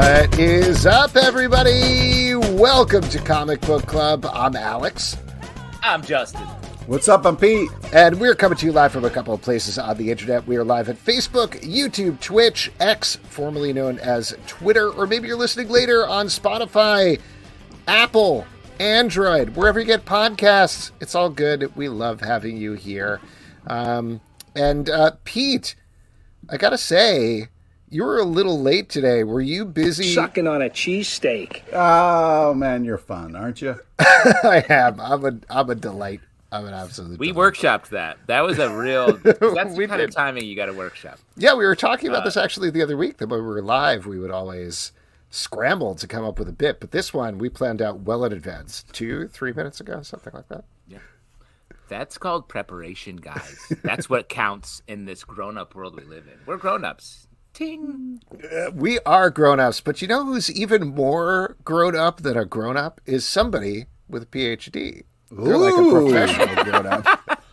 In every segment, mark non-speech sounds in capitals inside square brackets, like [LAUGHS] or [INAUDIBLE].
What is up, everybody? Welcome to Comic Book Club. I'm Alex. I'm Justin. What's up? I'm Pete. And we're coming to you live from a couple of places on the internet. We are live at Facebook, YouTube, Twitch, X, formerly known as Twitter, or maybe you're listening later on Spotify, Apple, Android, wherever you get podcasts. It's all good. We love having you here. Um, and uh, Pete, I gotta say, you were a little late today. Were you busy? Sucking on a cheesesteak. Oh man, you're fun, aren't you? [LAUGHS] I am. I'm a I'm a delight. I'm an absolute. We delight. workshopped that. That was a real. [LAUGHS] That's the We kind of timing you got to workshop. Yeah, we were talking about Uh, this actually the other week. That when we were live, we would always scramble to come up with a bit. But this one we planned out well in advance, two, three minutes ago, something like that. Yeah. That's called preparation, guys. That's what counts in this grown-up world we live in. We're grown-ups. Ting. Uh, we are grown ups, but you know who's even more grown up than a grown up is somebody with a PhD. They're like a professional grown up. [LAUGHS]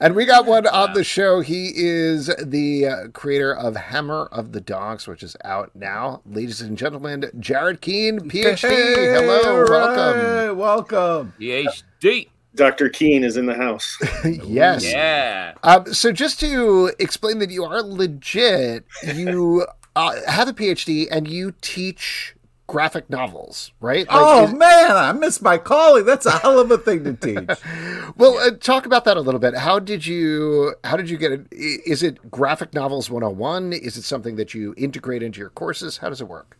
And we got one on the show. He is the uh, creator of Hammer of the Dogs, which is out now. Ladies and gentlemen, Jarret Keene, PhD. Hey, Hello, all welcome. welcome. PhD. Dr. Keene is in the house. [LAUGHS] yes. Yeah. Um, so just to explain that you are legit, you uh, have a PhD and you teach graphic novels, right? Like, oh is- man, I missed my calling. That's a hell of a thing to teach. [LAUGHS] well, uh, talk about that a little bit. How did you? How did you get it? Is it graphic novels 101? Is it something that you integrate into your courses? How does it work?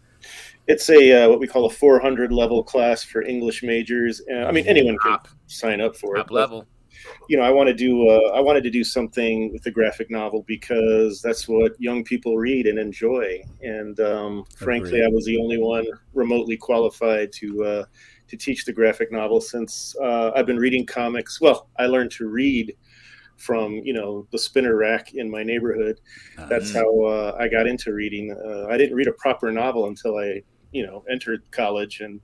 It's a uh, what we call a 400 level class for English majors. Uh, I mean, anyone can Top, sign up for it. top but, level. You know, I want to do. Uh, I wanted to do something with the graphic novel because that's what young people read and enjoy. And um, frankly, I was the only one remotely qualified to uh, to teach the graphic novel since uh, I've been reading comics. Well, I learned to read from you know the spinner rack in my neighborhood. That's how uh, I got into reading. Uh, I didn't read a proper novel until I, you know, entered college, and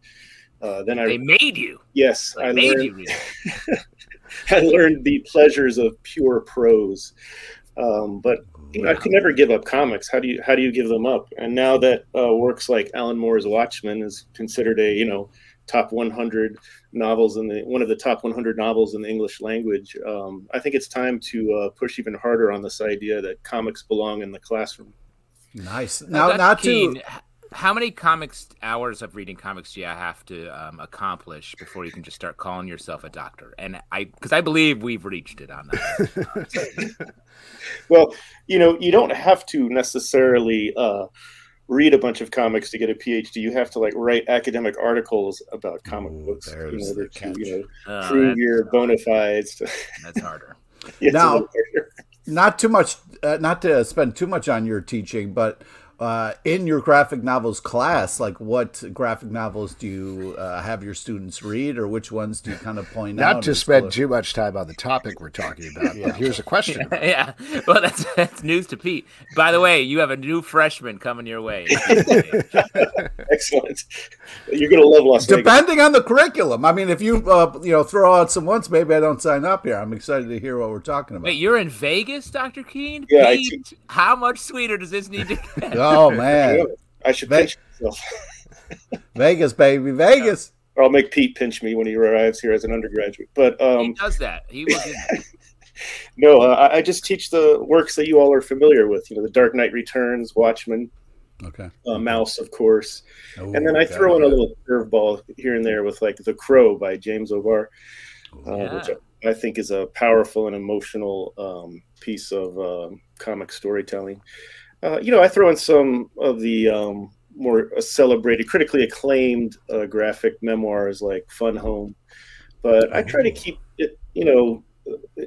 uh, then I They made you. yes, They I made learned you. [LAUGHS] I learned the pleasures of pure prose. Um, but you know, I could never give up comics. How do you how do you give them up? And now that uh, works like Alan Moore's Watchmen is considered a you know top 100 novels in the one of the top 100 novels in the English language, um, I think it's time to uh, push even harder on this idea that comics belong in the classroom. Nice. Now, Now, not Keene, to. H- How many comics hours of reading comics do you have to um, accomplish before you can just start calling yourself a doctor? And I, because I believe we've reached it on that. [LAUGHS] Well, you know, you don't have to necessarily uh, read a bunch of comics to get a PhD. You have to like write academic articles about comic Ooh, books there's in the order to you know, Uh, prove your bona fides. [LAUGHS] that's harder. It's Now- harder. not too much uh, not to spend too much on your teaching but uh, in your graphic novels class like what graphic novels do you uh, have your students read or which ones do you kind of point out Not to spend clo- too much time on the topic we're talking about, but [LAUGHS] here's a question. [LAUGHS] yeah. Well, that's that's news to Pete. By the way, you have a new freshman coming your way. [LAUGHS] Excellent. You're going to love Las Vegas. depending on the curriculum i mean if you uh, you know throw out some ones maybe i don't sign up here i'm excited to hear what we're talking about Wait, you're in Vegas, Dr. Keene? Yeah, I Pete, how much sweeter does this need to get? Oh [LAUGHS] man I should Ve- pinch myself. [LAUGHS] vegas baby vegas Or I'll make Pete pinch me when he arrives here as an undergraduate. But he um, does that. He will do that. [LAUGHS] no, uh, I I just teach the works that you all are familiar with. You know, The Dark Knight Returns, Watchmen, okay uh, Maus, of course. Ooh, and then I throw in a little curveball here and there with like The Crow by James O'Barr, uh, Yeah. which I think is a powerful and emotional um, piece of um comic storytelling. Uh, you know, I throw in some of the um, more celebrated, critically acclaimed uh, graphic memoirs like Fun Home, but I try to keep it, you know,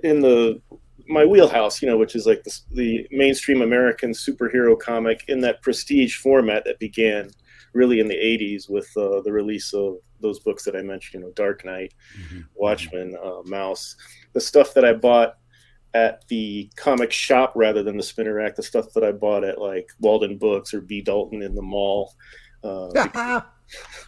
in the my wheelhouse, you know, which is like the, the mainstream American superhero comic in that prestige format that began really in the 80s with uh, the release of those books that I mentioned, you know, Dark Knight, Mhm. Watchmen, uh, Maus, the stuff that I bought at the comic shop rather than the spinner rack, the stuff that I bought at like Waldenbooks or B. Dalton in the mall, uh, [LAUGHS]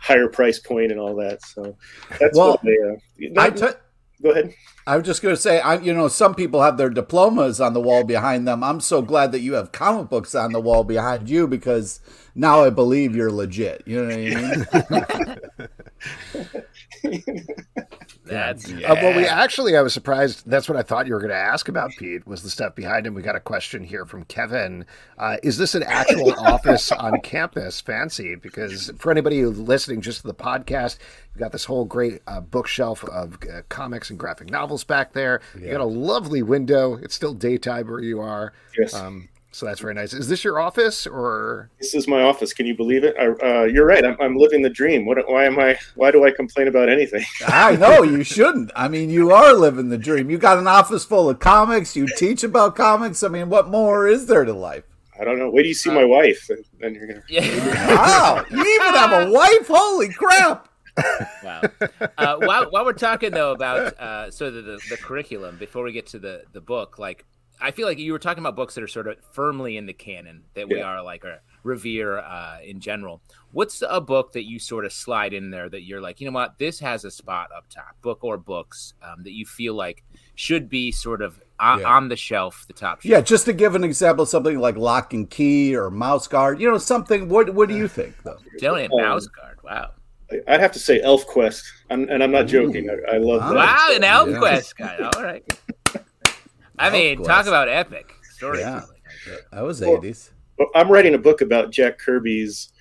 higher price point and all that. So that's Well, what they, uh, I not- go ahead. I was just going to say, I, you know, some people have their diplomas on the wall behind them. I'm so glad that you have comic books on the wall behind you because now I believe you're legit. You know what I mean? [LAUGHS] [LAUGHS] That's yeah. uh, well. We actually, I was surprised. That's what I thought you were going to ask about. Pete was the stuff behind him. We got a question here from Kevin. Uh, is this an actual [LAUGHS] office on campus? Fancy because for anybody who's listening just to the podcast, you've got this whole great uh, bookshelf of uh, comics and graphic novels back there. Yeah. You got a lovely window. It's still daytime where you are. Yes. Um, so that's very nice. Is this your office or? This is my office. Can you believe it? I, uh, you're right. I'm, I'm, living the dream. What? Why am I? Why do I complain about anything? [LAUGHS] I know you shouldn't. I mean, you are living the dream. You got an office full of comics. You teach about comics. I mean, what more is there to life? I don't know. Wait do you see uh, my wife, and then you're gonna. Yeah. wow, you even have a wife? Holy crap! wow. Uh, while, while we're talking though about uh, sort of the, the curriculum, before we get to the the book, like I feel like you were talking about books that are sort of firmly in the canon that we yeah. are like or revere uh, in general. What's a book that you sort of slide in there that you're like, you know what, this has a spot up top, book or books um, that you feel like should be sort of on, yeah. on the shelf, the top. Shelf. Yeah, just to give an example, something like Locke and Key or Mouse Guard. You know, something. What What do you think? Though? Dylan, um, Mouse Guard. Wow. I'd have to say ElfQuest, I'm, and I'm not joking. I, I love. Wow, an ElfQuest guy. All right. I mean, talk about epic story. Yeah, that was eighties. Well, I'm writing a book about Jack Kirby's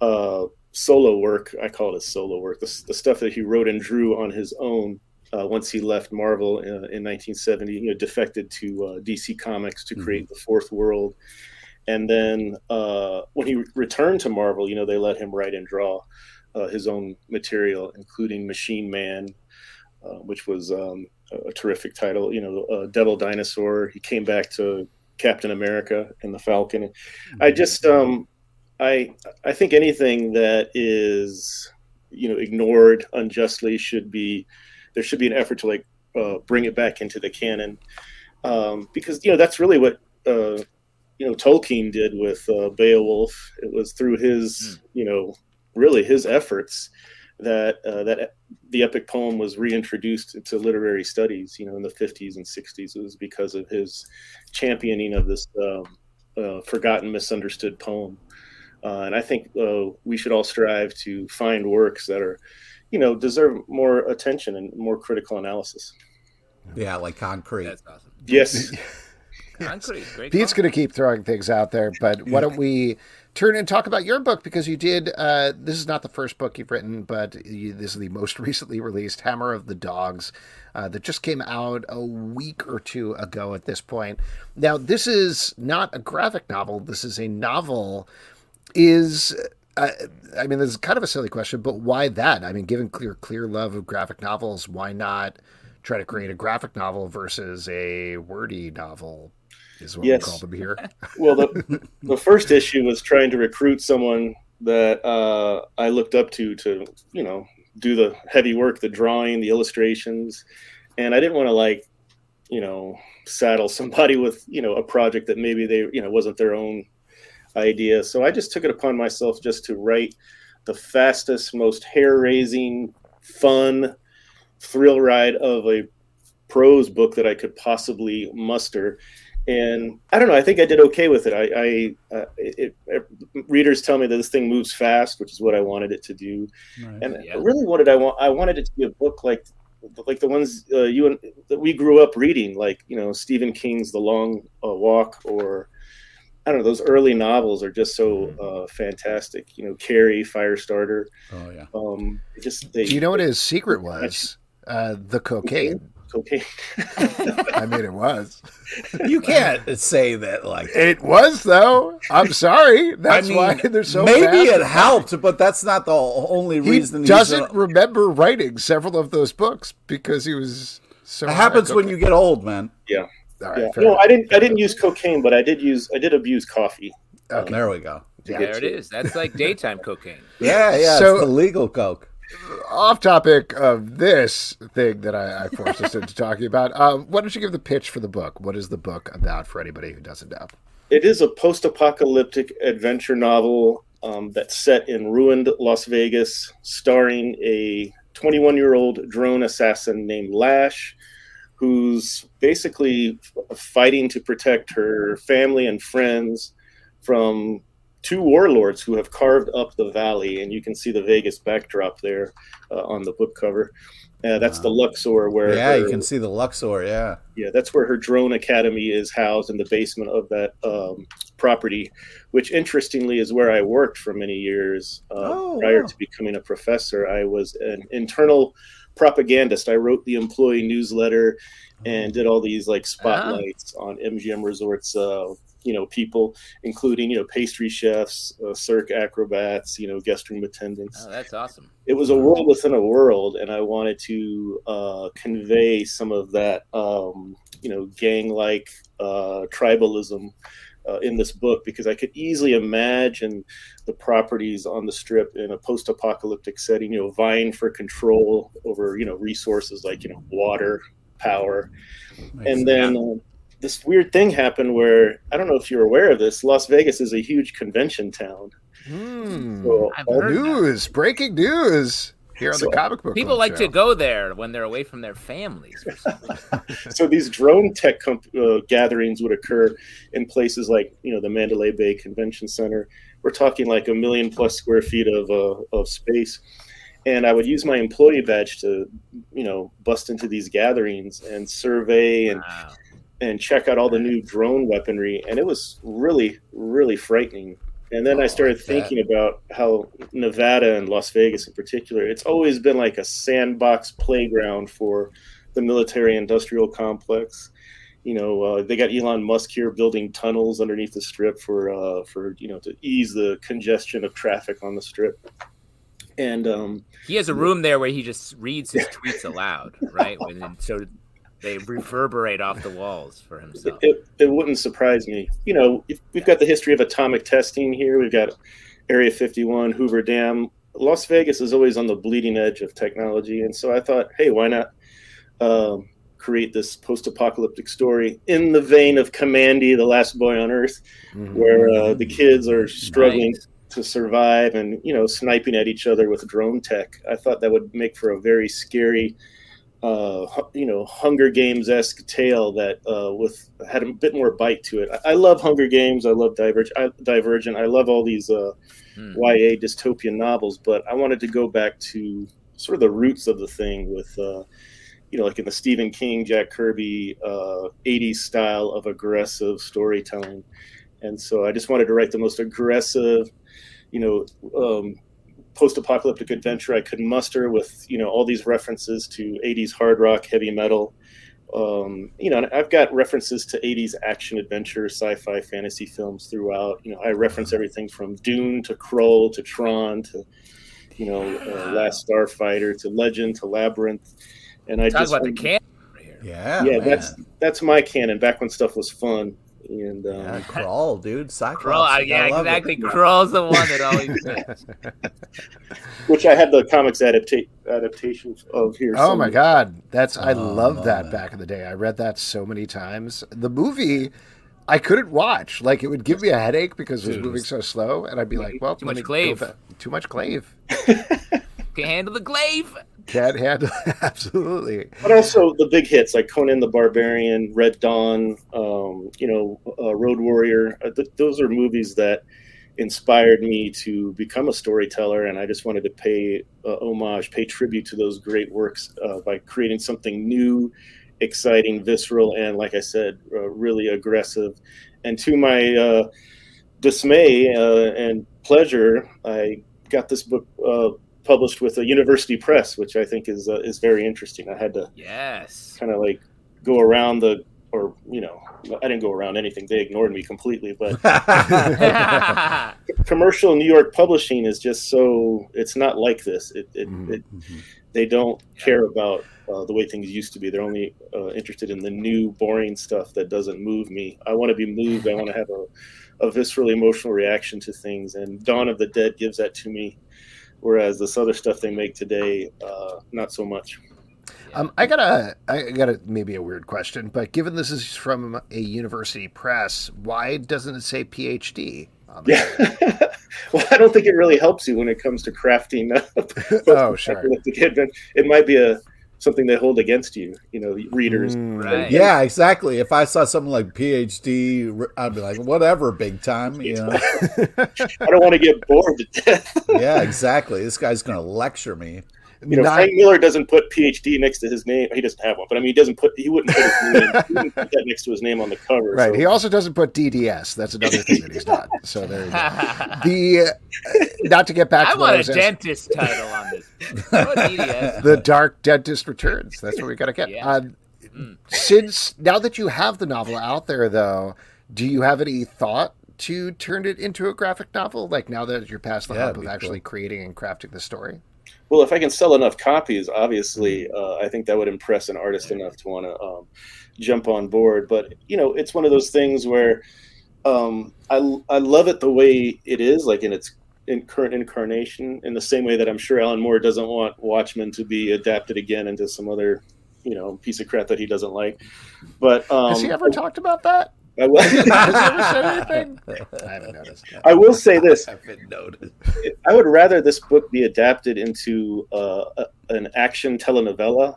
uh, solo work. I call it his solo work. The, the, stuff that he wrote and drew on his own uh, once he left Marvel in, in 1970. You know, defected to uh, DC Comics to create mm-hmm. the Fourth World, and then uh, when he re- returned to Marvel, you know, they let him write and draw uh, his own material, including Machine Man, uh, which was um, a terrific title. You know, uh, Devil Dinosaur. He came back to Captain America and the Falcon. Mm-hmm. I just, um, I, I think anything that is, you know, ignored unjustly should be. There should be an effort to like uh, bring it back into the canon, um, because you know that's really what uh, you know Tolkien did with uh, Beowulf. It was through his, mm. you know, really his efforts that uh, that the epic poem was reintroduced into literary studies. You know, in the 50s and 60s, it was because of his championing of this uh, uh, forgotten, misunderstood poem. Uh, and I think uh, we should all strive to find works that are, you know, deserve more attention and more critical analysis. Yeah, like concrete. That's awesome. Yes. [LAUGHS] concrete. Great Pete's going to keep throwing things out there, but why don't we turn and talk about your book because you did. Uh, this is not the first book you've written, but you, this is the most [LAUGHS] recently released Hammer of the Dogs uh, that just came out a week or two ago at this point. Now, this is not a graphic novel, this is a novel. Is uh, I mean, this is kind of a silly question, but why that? I mean, given clear clear love of graphic novels, why not try to create a graphic novel versus a wordy novel? Is what yes. we call them here. [LAUGHS] well, the [LAUGHS] the first issue was trying to recruit someone that uh, I looked up to to you know do the heavy work, the drawing, the illustrations, and I didn't want to like you know saddle [LAUGHS] somebody with you know a project that maybe they you know wasn't their own idea. So I just took it upon myself just to write the fastest, most hair raising, fun thrill ride of a prose book that I could possibly muster and I don't know. I think I did okay with it. I, I uh, it, it, readers tell me that this thing moves fast, which is what I wanted it to do. Right. And yeah. really, wanted I want I wanted it to be a book like like the ones uh, you and that we grew up reading, like you know Stephen King's The Long uh, Walk, or I don't know. Those early novels are just so mm-hmm. uh, fantastic. You know, Carrie, Firestarter. Oh yeah. Um, just they, do you know what his secret was? Uh, the cocaine cocaine. I mean, it was. [LAUGHS] You can't say that like it was, though. I'm sorry. That's I mean, why they're so. Maybe it helped, but that's not the only reason. He doesn't remember writing several of those books because he was. So it happens when you get old, man. Yeah. yeah. No, I didn't. I didn't use cocaine, but I did use. I did abuse coffee. Okay. there we go. Yeah. There it is. That's like daytime cocaine. Yeah, yeah. So, it's the legal coke off topic of this thing that I, I forced us into talking about, um, why don't you give the pitch for the book? What is the book about for anybody who doesn't know? It is a post apocalyptic adventure novel um, that's set in ruined Las Vegas, starring a 21 year old drone assassin named Lash, who's basically fighting to protect her family and friends from two warlords who have carved up the valley. And you can see the Vegas backdrop there uh, on the book cover. Uh, that's wow. the Luxor where yeah her, you can see the Luxor yeah yeah that's where her drone academy is housed in the basement of that um, property which interestingly is where I worked for many years uh, oh, prior wow. to becoming a professor I was an internal propagandist I wrote the employee newsletter and did all these like uh-huh. spotlights uh-huh. on MGM Resorts uh, you know people including you know pastry chefs uh, cirque acrobats you know guest room attendants. Oh, that's awesome. It was a world within a world and i wanted to uh, convey some of that um, you know gang like uh, tribalism uh, in this book because I could easily imagine the properties on the strip in a post-apocalyptic setting, you know, vying for control over, you know, resources like, you know, water, power, and then uh, this weird thing happened where I don't know if you're aware of this. Las Vegas is a huge convention town. Hmm. So, news, that. breaking news here on so, the comic book. People like show. to go there when they're away from their families. [LAUGHS] so these drone tech comp- uh, gatherings would occur in places like you know the Mandalay Bay Convention Center. We're talking like a million plus square feet of uh, of space. And I would use my employee badge to, you know, bust into these gatherings and survey and wow and check out all the new drone weaponry, and it was really, really frightening. And then oh, I started thinking about how Nevada and Las Vegas, in particular, it's always been like a sandbox playground for the military-industrial complex. You know, uh, they got Elon Musk here building tunnels underneath the strip for, uh, for you know, to ease the congestion of traffic on the strip. And um, he has a room there where he just reads his tweets aloud, right? And so they reverberate off the walls for himself. It, it, wouldn't surprise me. You know, we've got the history of atomic testing here. We've got Area 51, Hoover Dam. Las Vegas is always on the bleeding edge of technology, and so I thought, hey, why not um, create this post-apocalyptic story in the vein of Kamandi, the last boy on Earth, mm-hmm. where uh, the kids are struggling. Nice. To survive and you know sniping at each other with drone tech, I thought that would make for a very scary uh, you know Hunger Games esque tale that uh, with had a bit more bite to it. I, I love Hunger Games. I love Divergent. I, Divergent. I love all these uh, hmm. YA dystopian novels, but I wanted to go back to sort of the roots of the thing with. Uh, you know, like in the Stephen King, Jack Kirby, 80s uh, style of aggressive storytelling. And so I just wanted to write the most aggressive, you know, um, post-apocalyptic adventure I could muster with you know all these references to 80s hard rock, heavy metal. Um, you know, I've got references to 80s action adventure, sci-fi, fantasy films throughout. You know, I reference everything from Dune to Krull to Tron to you know uh, Last Starfighter to Legend to Labyrinth. And I Talk just about the canon. Yeah, yeah, man. that's that's my canon. Back when stuff was fun and um, yeah, Krull, dude, Cyclops. Krull, yeah, exactly. Krull's the one that always [LAUGHS] fits. Which I had the comics adapta- adaptation of here. Oh somewhere. my god, that's I oh, loved that back in the day. I read that so many times. The movie. I couldn't watch. Like it would give me a headache because it was moving so slow, and I'd be like, "Well, too much glaive. Too much glaive. [LAUGHS] Can't handle the glaive." Can't handle [LAUGHS] absolutely. But also the big hits like Conan the Barbarian, Red Dawn, um, you know, uh, Road Warrior. Uh, th- those are movies that inspired me to become a storyteller, and I just wanted to pay uh, homage, pay tribute to those great works uh, by creating something new, exciting, visceral, and like I said, uh, really aggressive. And to my dismay and pleasure, I got this book published with a university press, which I think is uh, is very interesting. I had to yes kind of like go around the or you know I didn't go around anything. They ignored me completely. But [LAUGHS] [LAUGHS] commercial New York publishing is just so it's not like this. It, it, mm-hmm. it they don't care about uh, the way things used to be. They're only uh, interested in the new, boring stuff that doesn't move me. I want to be moved. I want to have a, a visceral emotional reaction to things. And Dawn of the Dead gives that to me whereas this other stuff they make today, uh, not so much. Um, I got a, I got a maybe a weird question, but given this is from a university press, why doesn't it say PhD? Yeah. [LAUGHS] well, I don't think it really helps you when it comes to crafting. Uh, [LAUGHS] oh, sure. [LAUGHS] It might be a something they hold against you, you know, readers. Mm, right. Yeah, exactly. If I saw something like PhD, I'd be like, whatever, big time. You know, [LAUGHS] I don't want to get bored to death. [LAUGHS] yeah, exactly. This guy's going to lecture me. You know, Not, Frank Miller doesn't put PhD next to his name. He doesn't have one, but I mean, he doesn't put he wouldn't put, his name, he wouldn't put that next to his name on the cover. Right. So. He also doesn't put DDS. That's another thing that he's not. So there you go. The uh, not to get back. I to want a was dentist title on this. the Dark Dentist Returns. That's what we got to get. Yeah. Uh, mm. Since now that you have the novel out there, though, do you have any thought to turn it into a graphic novel? Like now that you're past the yeah, hump of actually cool. creating and crafting the story. Well, if I can sell enough copies, obviously, uh, I think that would impress an artist enough to want to um, jump on board. But you know, it's one of those things where um, I I love it the way it is, like in its in current incarnation. In the same way that I'm sure Alan Moore doesn't want Watchmen to be adapted again into some other you know piece of crap that he doesn't like. But um, has he ever talked about that? I will. [LAUGHS] I haven't noticed. I will say this. [LAUGHS] I haven't noticed. I would rather this book be adapted into uh, a, an action telenovela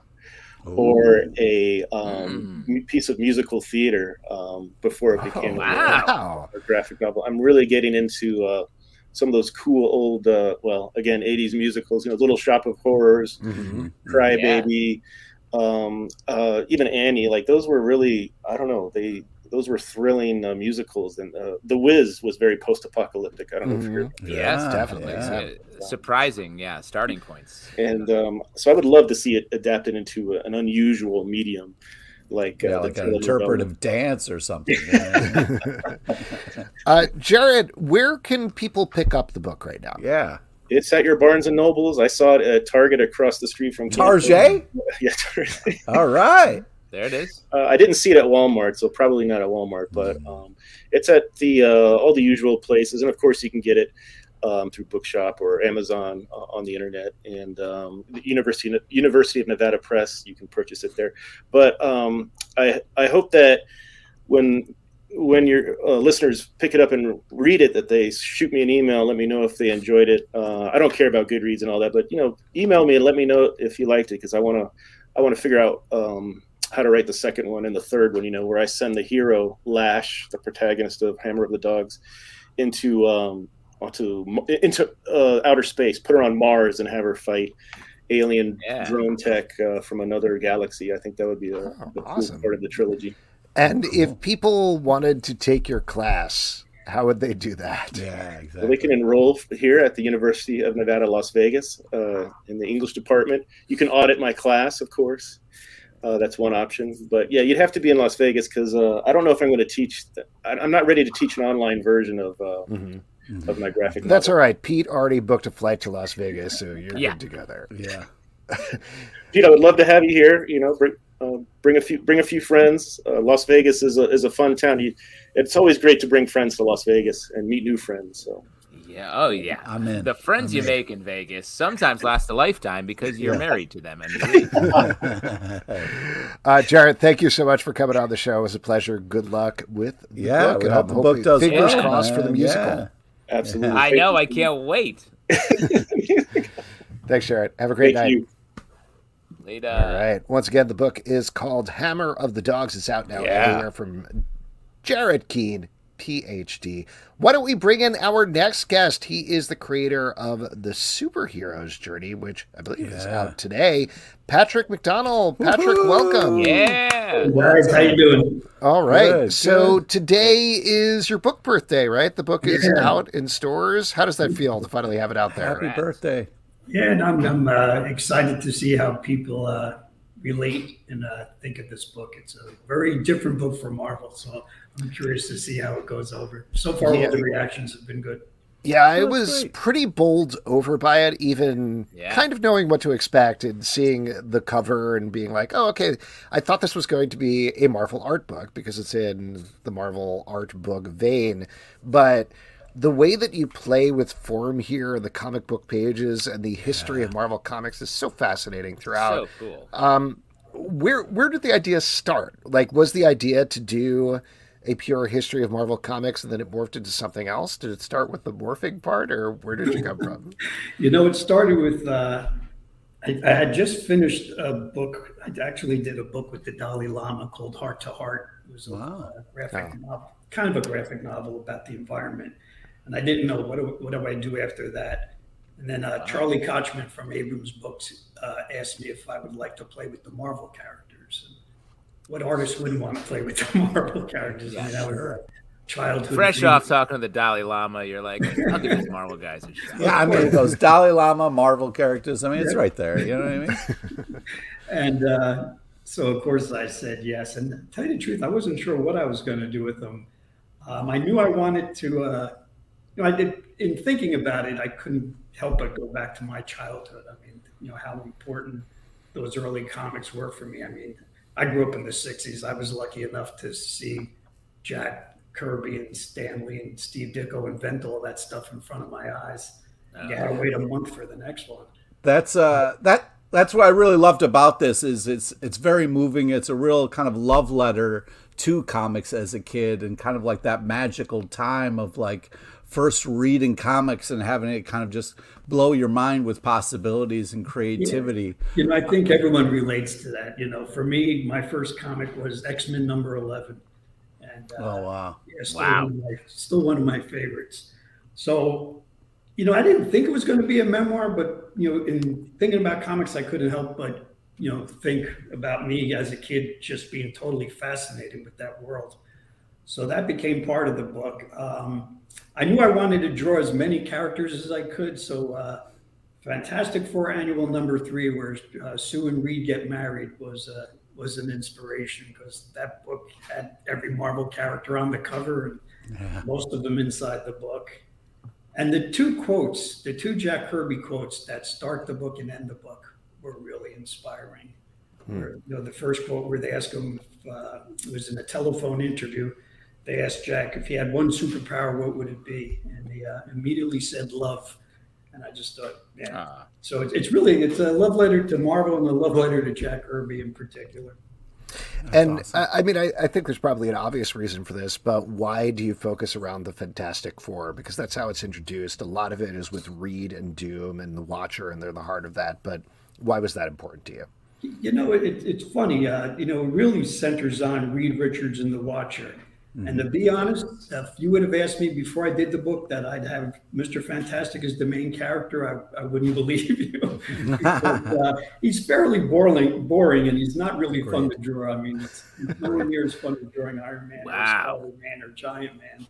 Ooh. or a um, mm. piece of musical theater um, before it became oh, wow. a, a, graphic novel. I'm really getting into uh, some of those cool old, uh, well, again, 80s musicals. You know, Little Shop of Horrors, mm-hmm. Crybaby. Yeah. Um, uh, even Annie, like those were really, I don't know, they those were thrilling uh, musicals, and uh, The Wiz was very post-apocalyptic. I don't know mm-hmm. if you're. Mm-hmm. Yes, yeah, definitely. Yeah. Surprising, yeah. Starting points. And um, so I would love to see it adapted into a, an unusual medium, like yeah, uh, like an interpretive dance or something. [LAUGHS] uh, Jarret, where can people pick up the book right now? Yeah. It's at your Barnes and Nobles. I saw it at Target across the street from Target. [LAUGHS] Yeah, Target. All right. There it is. Uh, I didn't see it at Walmart, so probably not at Walmart, but mm-hmm. um, it's at the uh, all the usual places, and of course you can get it um, through Bookshop or Amazon uh, on the internet, and um, the University University of Nevada Press. You can purchase it there. But um, I I hope that when when your uh, listeners pick it up and read it, that they shoot me an email, let me know if they enjoyed it. Uh, I don't care about Goodreads and all that, but you know, email me and let me know if you liked it because I want to I want to figure out um, how to write the second one and the third one, you know, where I send the hero Lash, the protagonist of Hammer of the Dogs, into um, onto into uh, outer space, put her on Mars, and have her fight alien yeah. drone tech uh, from another galaxy. I think that would be a, oh, a awesome. cool part of the trilogy. And if people wanted to take your class, how would they do that? Yeah, exactly. Well, they can enroll here at the University of Nevada, Las Vegas, uh, in the English department. You can audit my class, of course. Uh, that's one option. But yeah, you'd have to be in Las Vegas because uh, I don't know if I'm going to teach. I'm not ready to teach an online version of uh, mm-hmm. of my graphic. That's novel. all right. Pete already booked a flight to Las Vegas, so you're yeah. good together. Yeah. [LAUGHS] Pete, I would love to have you here. You know, bring, uh, bring a few bring a few friends. Uh, Las Vegas is a is a fun town. You, it's always great to bring friends to Las Vegas and meet new friends. So. Yeah. Oh, yeah. I'm in. The friends I'm you in. make in Vegas sometimes last a lifetime because you're yeah. married to them. [LAUGHS] uh, Jarret, thank you so much for coming on the show. It was a pleasure. Good luck with the yeah, book. We hope the book does fingers well, crossed for the musical. Yeah. Absolutely. I know. I can't wait. [LAUGHS] Thanks, Jarret. Have a great thank night. You. Later. All right. Once again, the book is called Hammer of the Dogs. It's out now yeah. everywhere from Jarret Keene PhD. Why don't we bring in our next guest? He is the creator of the Super Hero's Journey, which I believe yeah. is out today. Patrick McDonnell. Patrick, Woo-hoo! welcome. Yeah. guys, how you doing? All right. Good, so good. today is your book birthday, right? The book is yeah. out in stores. How does that feel to finally have it out there? Happy birthday. Yeah, and I'm, I'm uh, excited to see how people uh, relate and uh, think of this book. It's a very different book from Marvel, so I'm curious to see how it goes over. So far, yeah. all the reactions have been good. Yeah, I was great. pretty bowled over by it, even yeah. kind of knowing what to expect and seeing the cover and being like, oh, okay, I thought this was going to be a Marvel art book because it's in the Marvel art book vein. But the way that you play with form here, the comic book pages, and the history yeah. of Marvel Comics is so fascinating throughout. So cool. Um, where where did the idea start? Like, was the idea to do a pure history of Marvel Comics and then it morphed into something else? Did it start with the morphing part, or where did you come [LAUGHS] from? you know, it started with. Uh, I, I, had just finished a book. I actually did a book with the Dalai Lama called Heart to Heart. It was wow. a, graphic oh. novel, kind of a graphic novel about the environment, and I didn't know what do, what do I do after that. And then uh, Charlie Kochman from Abrams Books uh, asked me if I would like to play with the Marvel characters. And what artist wouldn't want to play with [LAUGHS] the Marvel characters? Yeah, I mean, that was a childhood. Fresh dream. off talking to the Dalai Lama, you're like, I'll give these Marvel guys a shot. Yeah, I mean, those Dalai Lama Marvel characters. I mean, it's right there. You know what I mean? [LAUGHS] and uh, so, of course, I said yes. And tell you the truth, I wasn't sure what I was going to do with them. Um, I knew I wanted to. Uh, you know, I did. In thinking about it, I couldn't help but go back to my childhood. I mean, you know how important those early comics were for me. I mean, I grew up in the '60s. I was lucky enough to see Jack Kirby and Stan Lee and Steve Ditko invent all that stuff in front of my eyes. You had to wait a month for the next one. That's uh that that's what I really loved about this is it's it's very moving. It's a real kind of love letter to comics as a kid and kind of like that magical time of like first reading comics and having it kind of just blow your mind with possibilities and creativity. Yeah. You know, I think everyone relates to that. You know, for me, my first comic was X Men number 11. And, uh, oh, wow. Yeah, still wow. One my, still one of my favorites. So, you know, I didn't think it was going to be a memoir, but, you know, in thinking about comics, I couldn't help but, you know, think about me as a kid just being totally fascinated with that world. So that became part of the book. Um, I knew I wanted to draw as many characters as I could. So, uh, Fantastic Four Annual Number Three, where uh, Sue and Reed get married, was uh, was an inspiration because that book had every Marvel character on the cover and yeah. most of them inside the book. And the two quotes, the two Jack Kirby quotes that start the book and end the book, were really inspiring. Hmm. Where, you know, the first quote where they ask him, uh, it was in a telephone interview they asked Jack if he had one superpower, what would it be? And he uh, immediately said love. And I just thought, yeah. Uh, so it's, it's really it's a love letter to Marvel and a love letter to Jack Kirby in particular. That's and awesome. I, I, mean, I, I, think there's probably an obvious reason for this, but why do you focus around the Fantastic Four? Because that's how it's introduced. A lot of it is with Reed and Doom and the Watcher, and they're the heart of that. But why was that important to you? You know, it, it's funny. Uh, you know, it really centers on Reed Richards and the Watcher. Mm-hmm. And to be honest, if you would have asked me before I did the book that I'd have Mr. Fantastic as the main character, I, I wouldn't [LAUGHS] believe you. because, uh, he's fairly boring, boring, and he's not really Great. fun to draw. I mean, it's nowhere near as fun as drawing Iron Man wow. or Spider Man or Giant Man.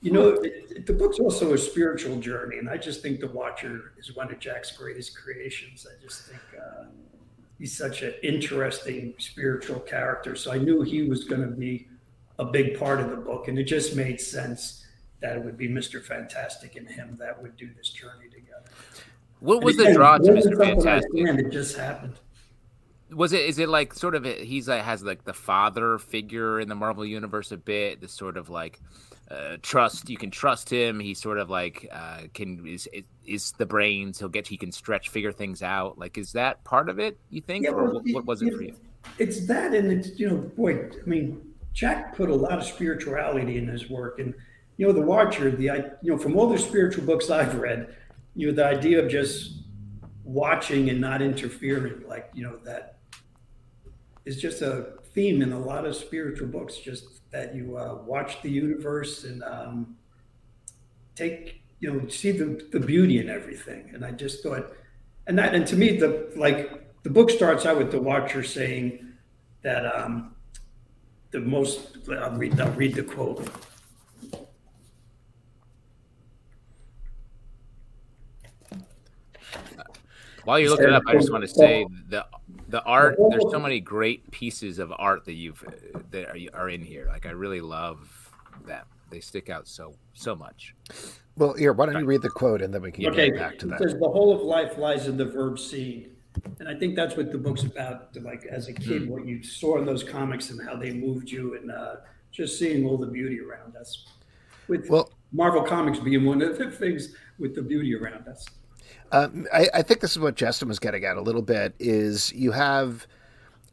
You know, it, it, the book's also a spiritual journey, and I just think The Watcher is one of Jack's greatest creations. I just think. Uh, he's such an interesting spiritual character. So I knew he was going to be a big part of the book, and it just made sense that it would be Mister Fantastic and him that would do this journey together. What was the draw to Mister Fantastic? It just happened. Was it? Is it like sort of? He's like has like the father figure in the Marvel universe a bit. The sort of like uh, trust. You can trust him. He sort of like uh, can is is the brains. He'll get. He can stretch, figure things out. Like, is that part of it? You think, yeah, or what, was it, it for you? It's that, and it's you know, boy. I mean, Jack put a lot of spirituality in his work, and you know, the Watcher. The I, you know, from all the spiritual books I've read, you know, the idea of just watching and not interfering, like you know, that is just a theme in a lot of spiritual books. Just that you uh, watch the universe and um, take you know see the, the beauty in everything and i just thought and that and to me the like the book starts out with the watcher saying that um the most i'll read i'll read the quote while you're looking it up i just want to say the the art there's so many great pieces of art that you've that are, are in here. Like i really love them they stick out so so much. Well here why don't you read the quote and then we can okay. get back to that. says, the whole of life lies in the verb seeing. And i think that's what the book's about like as a kid mm-hmm. what you saw in those comics and how they moved you and uh, just seeing all the beauty around us. With well marvel comics being one of the things with the beauty around us um, I, I, think this is what Justin was getting at a little bit. Is you have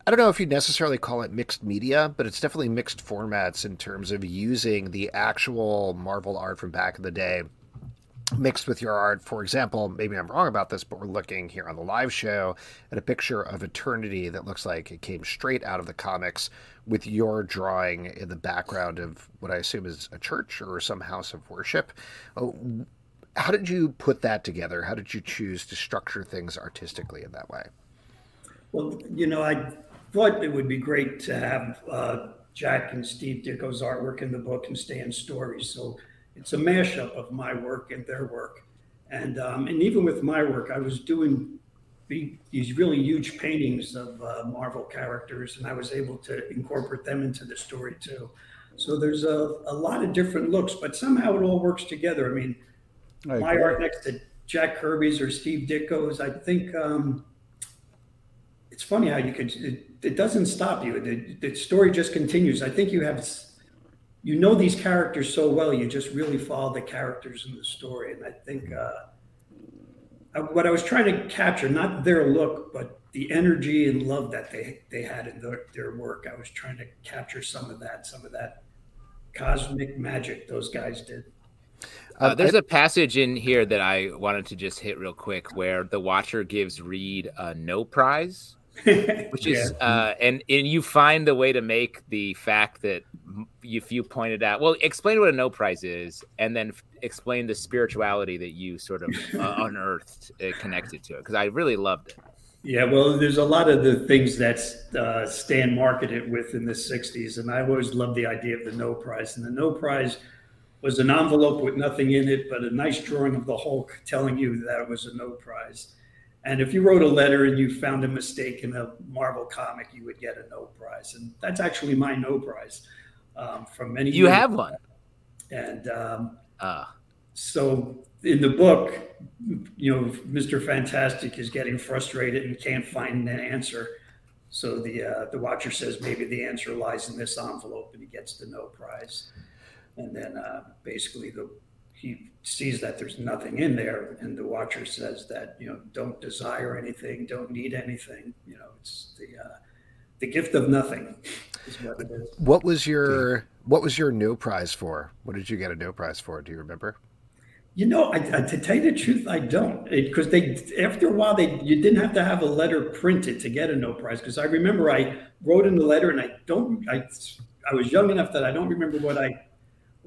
I don't know if you necessarily call it mixed media, but it's definitely mixed formats in terms of using the actual Marvel art from back in the day mixed with your art. For example, maybe I'm wrong about this, but we're looking here on the live show at a picture of Eternity that looks like it came straight out of the comics with your drawing in the background of what I assume is a church or some house of worship. How did you put that together? How did you choose to structure things artistically in that way? Well, you know, I thought it would be great to have uh, Jack and Steve Ditko's artwork in the book and Stan's stories. So it's a mashup of my work and their work. And um, and even with my work, I was doing these really huge paintings of uh, Marvel characters, and I was able to incorporate them into the story too. So there's a, a lot of different looks, but somehow it all works together. I mean, my art next to Jack Kirby's or Steve Ditko's, I think um, it's funny how you could, it, it doesn't stop you. The, the story just continues. I think you have you know these characters so well, you just really follow the characters in the story. And I think uh, what I was trying to capture, not their look, but the energy and love that they they had in their, their work. I was trying to capture some of that, some of that cosmic magic those guys did. Uh, there's a passage in here that I wanted to just hit real quick where the Watcher gives Reed a no prize [LAUGHS] which is yeah. uh, and and you find the way to make the fact that if you pointed out well explain what a no prize is and then f- explain the spirituality that you sort of uh, [LAUGHS] unearthed uh, connected to it because i really loved it yeah well there's a lot of the things that uh, stan marketed with in the 60s and i always loved the idea of the no prize and the no prize was an envelope with nothing in it but a nice drawing of the hulk telling you that it was a no prize and if you wrote a letter and you found a mistake in a Marvel comic, you would get a no prize. And that's actually my no prize um, from many. You have one. And um, uh. so in the book, you know, Mr. Fantastic is getting frustrated and can't find an answer. So the uh, the Watcher says maybe the answer lies in this envelope, and he gets the no prize. And then uh, basically the he sees that there's nothing in there and the watcher says that you know don't desire anything don't need anything you know it's the uh, the gift of nothing what, what was your what was your no prize for? What did you get a no prize for? Do you remember? You know, I, I, to tell you the truth, I don't, because they after a while they you didn't have to have a letter printed to get a no prize. Because I remember I wrote in the letter, and I don't, I I was young enough that I don't remember what I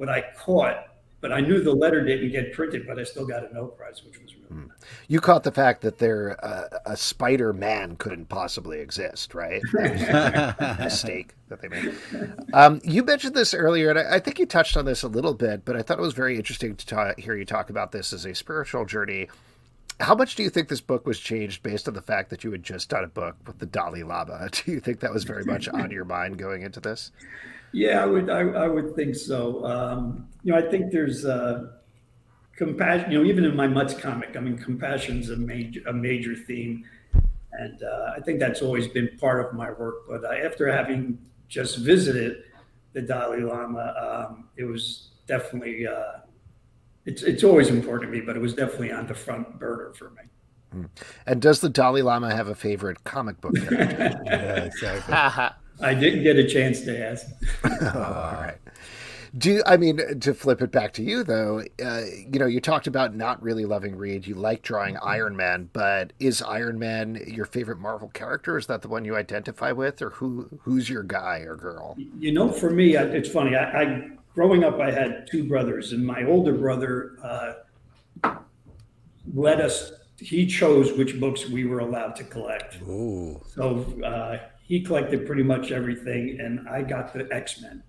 what I caught, but I knew the letter didn't get printed, but I still got a no prize, which was really mm. You caught the fact that there uh, a Spider Man couldn't possibly exist, right? [LAUGHS] mistake that they made. Um, you mentioned this earlier, and I, I, think you touched on this a little bit, but I thought it was very interesting to ta- hear you talk about this as a spiritual journey. How much do you think this book was changed based on the fact that you had just done a book with the Dalai Lama? [LAUGHS] Do you think that was very much on your mind going into this? Yeah, I would. I, I would think so. Um, you know, I think there's uh, compassion. You know, even in my Mutts comic, I mean, compassion's a major a major theme, and uh, I think that's always been part of my work. But uh, after having just visited the Dalai Lama, um, it was definitely. Uh, it's it's always important to me, but it was definitely on the front burner for me. Hmm. And does the Dalai Lama have a favorite comic book character? [LAUGHS] yeah, exactly. [LAUGHS] I didn't get a chance to ask. oh, [LAUGHS] all right. Do I mean to flip it back to you though? Uh, you know, you talked about not really loving Reed. You like drawing Iron Man, but is Iron Man your favorite Marvel character? Is that the one you identify with, or who who's your guy or girl? You know, for me, it's funny. I, I growing up, I had two brothers, and my older brother uh, let us. He chose which books we were allowed to collect. Ooh. So uh, he collected pretty much everything, and I got the X Men,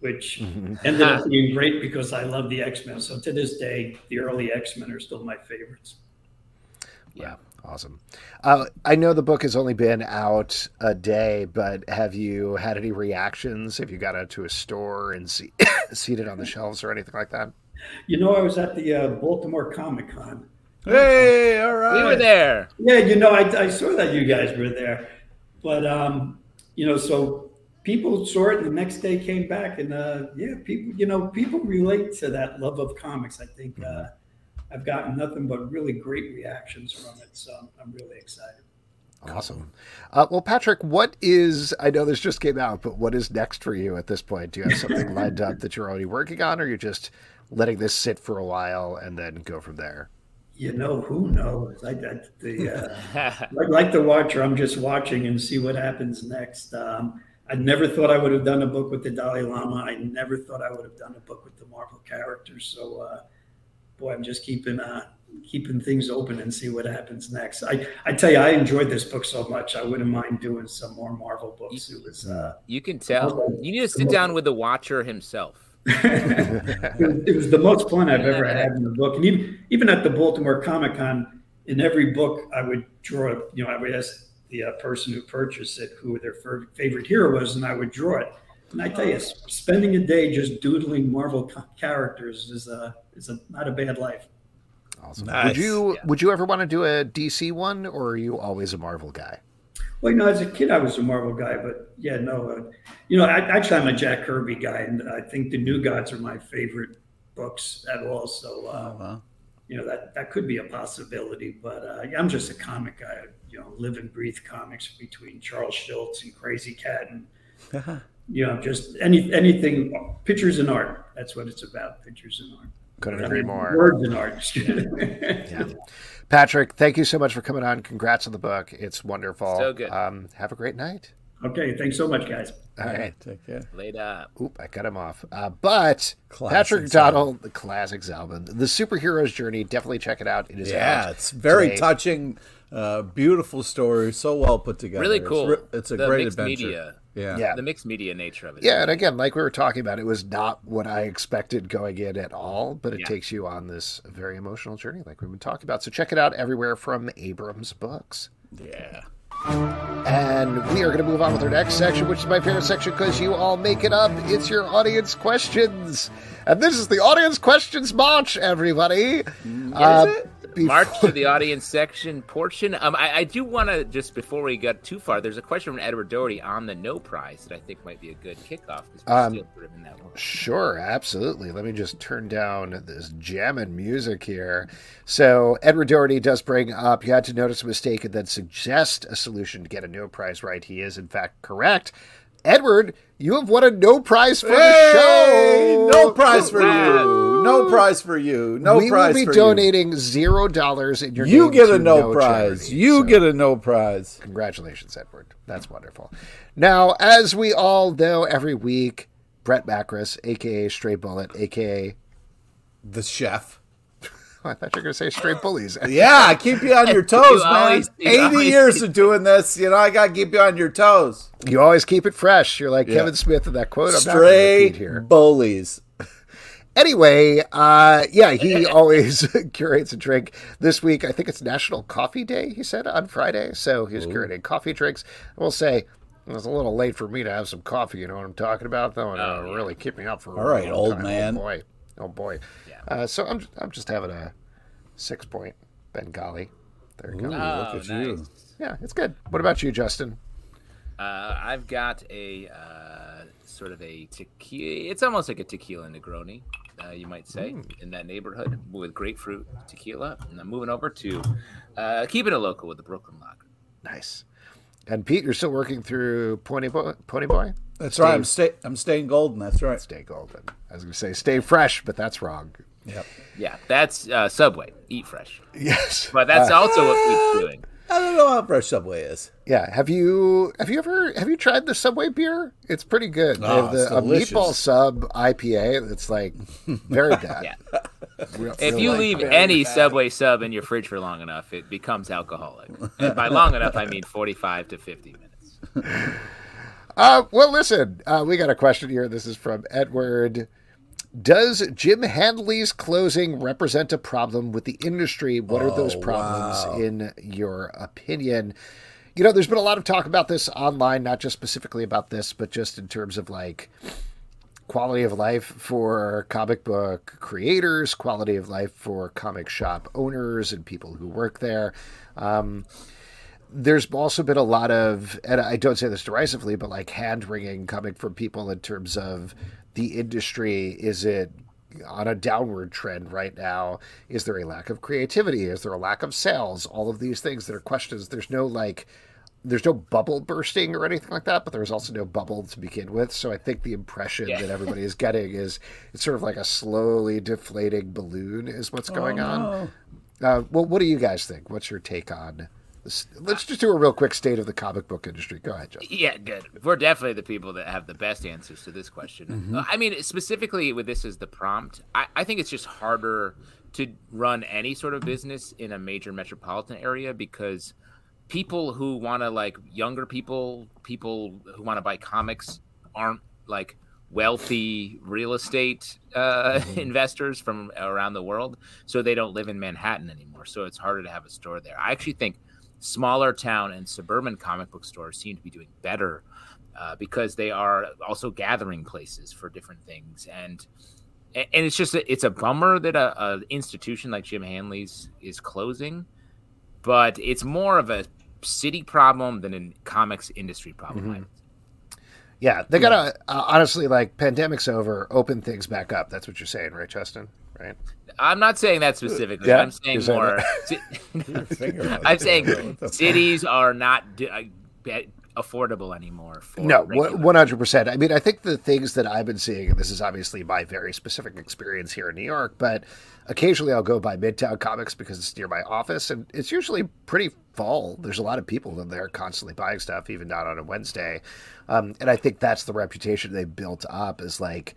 which mm-hmm. ended up [LAUGHS] being great because I love the X Men. So to this day, the early X Men are still my favorites. Yeah, awesome. Uh, I know the book has only been out a day, but have you had any reactions? Have you got out to a store and see, seen it on the shelves or anything like that? You know, I was at the uh, Baltimore Comic Con. Hey, all right. We were there. Yeah, you know, I, I saw that you guys were there. But um, you know, so people saw it, and the next day came back, and uh, yeah, people, you know, people relate to that love of comics. I think uh, I've gotten nothing but really great reactions from it, so I'm really excited. Awesome. Uh, well, Patrick, what is, I know this just came out, but what is next for you at this point? Do you have something lined up [LAUGHS] that you're already working on, or you're just letting this sit for a while and then go from there? You know, who knows? I, I the, uh, [LAUGHS] like, like the watcher, I'm just watching and see what happens next. Um, I never thought I would have done a book with the Dalai Lama. I never thought I would have done a book with the Marvel characters. So, uh, boy, I'm just keeping uh, keeping things open and see what happens next. I, I tell you, I enjoyed this book so much. I wouldn't mind doing some more Marvel books. It was. Uh, you can tell. You need to sit down with the Watcher himself. It, was, it, was, the most fun I've ever had in the book, and even even at the Baltimore Comic Con, in every book I would draw. You know, I would ask the uh, person who purchased it who their favorite hero was, and I would draw it. And I tell you, spending a day just doodling Marvel characters is a is a not a bad life. Awesome. Nice. Would you yeah. would you ever want to do a DC one, or are you always a Marvel guy? Well, you know, as a kid, I was a Marvel guy, but yeah, no, uh, you know, I, actually, I'm a Jack Kirby guy, and I think the New Gods are my favorite books at all. So, uh, oh, wow. you know, that that could be a possibility, but uh, I'm just a comic guy. You know, live and breathe comics between Charles Schulz and Krazy Kat, and [LAUGHS] you know, just any anything, pictures and art. That's what it's about, pictures and art. Couldn't agree more. Words and art. [LAUGHS] yeah. Patrick, thank you so much for coming on. Congrats on the book. It's wonderful. So good. Um, have a great night. Okay. Thanks so much, guys. All right. Take care. Later. Oop, I cut him off. Uh, but Classic Patrick Donald, the classics album, The Super Hero's Journey, definitely check it out. It is Yeah, it's very today. touching, uh, beautiful story, so well put together. Really cool. It's, it's a the great adventure. Media yeah. yeah. The mixed media nature of it. Yeah. And again, like we were talking about, it was not what I expected going in at all, but it yeah. takes you on this very emotional journey, like we've been talking about. So check it out everywhere from Abrams Books. Yeah. And we are going to move on with our next section, which is my favorite section because you all make it up. It's your audience questions. And this is the audience questions march, everybody. What uh, is it? Before... March to the audience section portion. Um, I, I do want to just before we get too far. There's a question from Edward Doherty on the no prize that I think might be a good kickoff. Um, sure, absolutely. Let me just turn down this jamming music here. So Edward Doherty does bring up. You had to notice a mistake and then suggest a solution to get a no prize right. He is in fact correct. Edward, you have won a no prize for hey, the show. No prize for you. No prize for you. No we prize. We will be donating you. zero dollars in your. You get a no, no prize. Charity, you so get a no prize. Congratulations, Edward. That's wonderful. Now, as we all know, every week, Brett Macris, aka Stray Bullet, aka the chef, [LAUGHS] I thought you were going to say straight bullies. [LAUGHS] yeah, I keep you on your [LAUGHS] toes, you man. Always, 80 always, years of doing this, you know, I got to keep you on your toes. You always keep it fresh. You're like yeah. Kevin Smith in that quote. I'm Stray here. bullies. Anyway, uh, yeah, he always curates a drink. This week, I think it's National Coffee Day, he said, on Friday. So he's Ooh. curating coffee drinks. I will say, it was a little late for me to have some coffee. You know what I'm talking about, though, and oh, uh, really keep me up for all right, old time. man. Oh boy, oh boy. Uh, so I'm I'm just having a Sixpoint Bengali. There you Ooh, go. Oh, look at nice. you. Yeah, it's good. What about you, Justin? Uh, I've got a uh, sort of a tequila. It's almost like a tequila Negroni, uh, you might say, mm. in that neighborhood with grapefruit tequila. And I'm moving over to uh, keeping it local with the Brooklyn Lager. Nice. And Pete, you're still working through Pony Boy. Pony Boy. That's stay, right. I'm stay. I'm staying golden. That's right. Stay golden. I was going to say stay fresh, but that's wrong. Yep. Yeah, that's uh, Subway. Eat fresh. Yes, but that's uh, also what Pete's doing. I don't know how fresh Subway is. Yeah, have you have you ever have you tried the Subway beer? It's pretty good. Oh, the, a meatball sub IPA. It's like very [LAUGHS] bad. yeah. Real, if you like leave any bad. Subway sub in your fridge for long enough, it becomes alcoholic. and by long enough, I mean forty-five to fifty minutes. [LAUGHS] Uh, well, listen, uh, we got a question here. This is from Edward. Does Jim Hanley's closing represent a problem with the industry? What are those oh, problems wow. in your opinion? You know, there's been a lot of talk about this online, not just specifically about this, but just in terms of like quality of life for comic book creators, quality of life for comic shop owners and people who work there. Um, there's also been a lot of, and I don't say this derisively, but like hand wringing coming from people in terms of the industry. Is it on a downward trend right now? Is there a lack of creativity? Is there a lack of sales? All of these things that are questions. There's no like there's no bubble bursting or anything like that, but there's also no bubble to begin with. So I think the impression Yeah. that [LAUGHS] everybody is getting is it's sort of like a slowly deflating balloon is what's going on. Uh, well, what do you guys think? What's your take on this? Let's just do a real quick state of the comic book industry. Go ahead, Joe. Yeah, good. We're definitely the people that have the best answers to this question. Mm-hmm. Uh, I mean, specifically with this as the prompt, I, I think it's just harder to run any sort of business in a major metropolitan area because people who want to like younger people, people who want to buy comics aren't like wealthy real estate uh, Mm-hmm. [LAUGHS] investors from around the world, so they don't live in Manhattan anymore. So it's harder to have a store there. I actually think smaller town and suburban comic book stores seem to be doing better uh, because they are also gathering places for different things and and it's just a, it's a bummer that a, a institution like Jim Hanley's is closing, but it's more of a city problem than a comics industry problem. Say. Yeah, they gotta uh, honestly like pandemic's over, open things back up. That's what you're saying, right, Justin? Right? I'm not saying that specifically. Yeah, I'm saying more. [LAUGHS] I'm saying cities are not d- uh, affordable anymore. For No, one hundred percent. I mean, I think the things that I've been seeing, and this is obviously my very specific experience here in New York, but occasionally I'll go by Midtown Comics because it's near my office, and it's usually pretty full. There's a lot of people in there constantly buying stuff, even not on a Wednesday, um, and I think that's the reputation they built up is like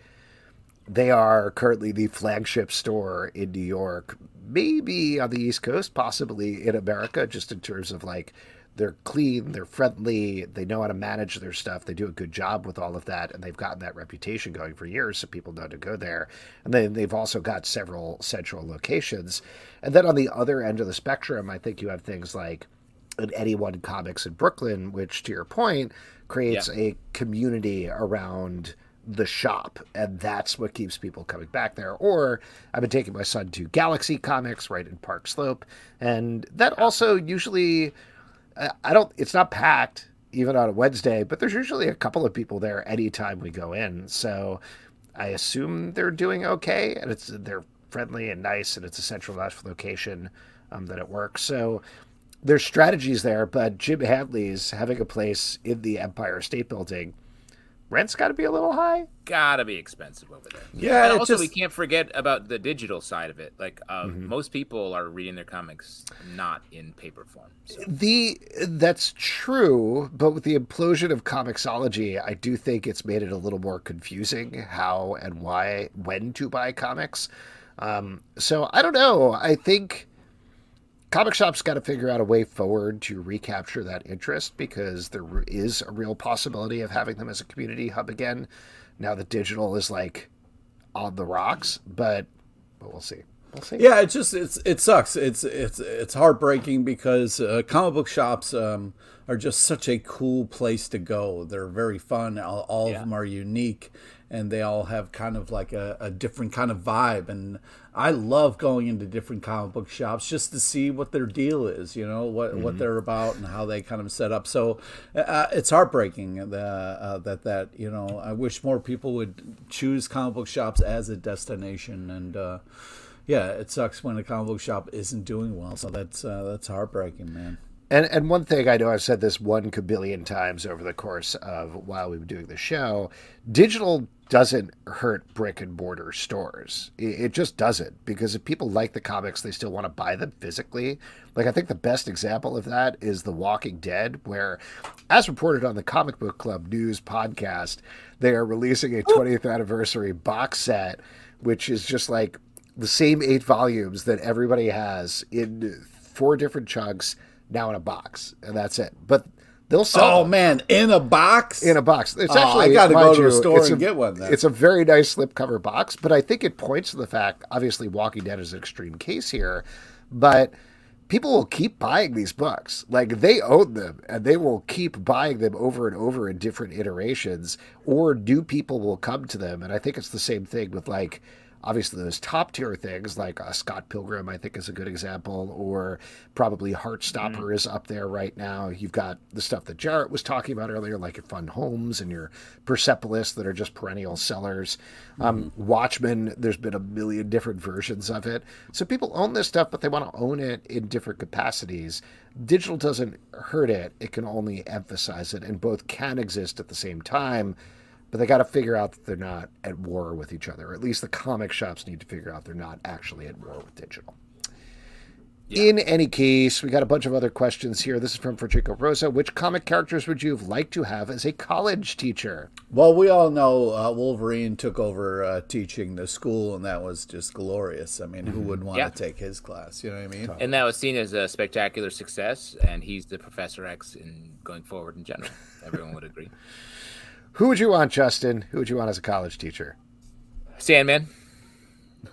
they are currently the flagship store in New York, maybe on the East Coast, possibly in America, just in terms of like they're clean, they're friendly, they know how to manage their stuff, they do a good job with all of that, and they've gotten that reputation going for years, so people know to go there. And then they've also got several central locations. And then on the other end of the spectrum, I think you have things like an Anyone Comics in Brooklyn, which, to your point, creates Yeah. a community around the shop, and that's what keeps people coming back there. Or I've been taking my son to Galaxy Comics right in Park Slope, and that also usually, I don't, it's not packed even on a Wednesday, but there's usually a couple of people there anytime we go in. So I assume they're doing okay, and it's they're friendly and nice, and it's a central enough location um, that it works. So there's strategies there, but Jim Hanley's having a place in the Empire State Building. Rent's got to be a little high. gotta be expensive over there. Yeah, and also just- we can't forget about the digital side of it. Like uh, Mm-hmm. most people are reading their comics not in paper form. So. The that's true, but with the implosion of Comixology, I do think it's made it a little more confusing how and why when to buy comics. Um, so I don't know. I think comic shops got to figure out a way forward to recapture that interest because there is a real possibility of having them as a community hub again. Now that digital is like on the rocks, but but we'll see. We'll see. Yeah, it just it's it sucks. It's it's it's heartbreaking because uh, comic book shops um, are just such a cool place to go. They're very fun. All, all Yeah. of them are unique, and they all have kind of like a, a different kind of vibe. And I love going into different comic book shops just to see what their deal is. You know what what they're about and how they kind of set up. So uh, it's heartbreaking that uh, that that you know I wish more people would choose comic book shops as a destination and. Uh, yeah, it sucks when a comic book shop isn't doing well. So that's uh, that's heartbreaking, man. And and one thing I know I've said this one kabillion times over the course of while we've been doing the show, digital doesn't hurt brick and mortar stores. It, it just doesn't because if people like the comics, they still want to buy them physically. Like I think the best example of that is The Walking Dead, where, as reported on the Comic Book Club News podcast, they are releasing a 20th anniversary box set, which is just like the same eight volumes that everybody has in four different chunks now in a box, and that's it. But they'll sell Oh them man, in a box. in a box. It's Oh, actually I gotta go to a store and get one then. It's a very nice slipcover box, but I think it points to the fact. Obviously, Walking Dead is an extreme case here, but people will keep buying these books. Like they own them, and they will keep buying them over and over in different iterations. Or new people will come to them, and I think it's the same thing with like obviously those top tier things like uh, Scott Pilgrim, I think is a good example, or probably Heartstopper mm-hmm. is up there right now. You've got the stuff that Jarret was talking about earlier, like your Fun Homes and your Persepolis that are just perennial sellers. Um, mm-hmm. Watchmen, there's been a million different versions of it. So people own this stuff, but they want to own it in different capacities. Digital doesn't hurt it, it can only emphasize it, and both can exist at the same time but they got to figure out that they're not at war with each other. Or at least the comic shops need to figure out they're not actually at war with digital. Yeah. In any case, we got a bunch of other questions here. This is from Frederico Rosa. Which comic characters would you have liked to have as a college teacher? Well, we all know uh, Wolverine took over uh, teaching the school, and that was just glorious. I mean, who would want yeah. to take his class? You know what I mean? And that was seen as a spectacular success, and he's the Professor X in going forward in general. Everyone would agree. [LAUGHS] Who would you want, Justin? Who would you want as a college teacher? Sandman.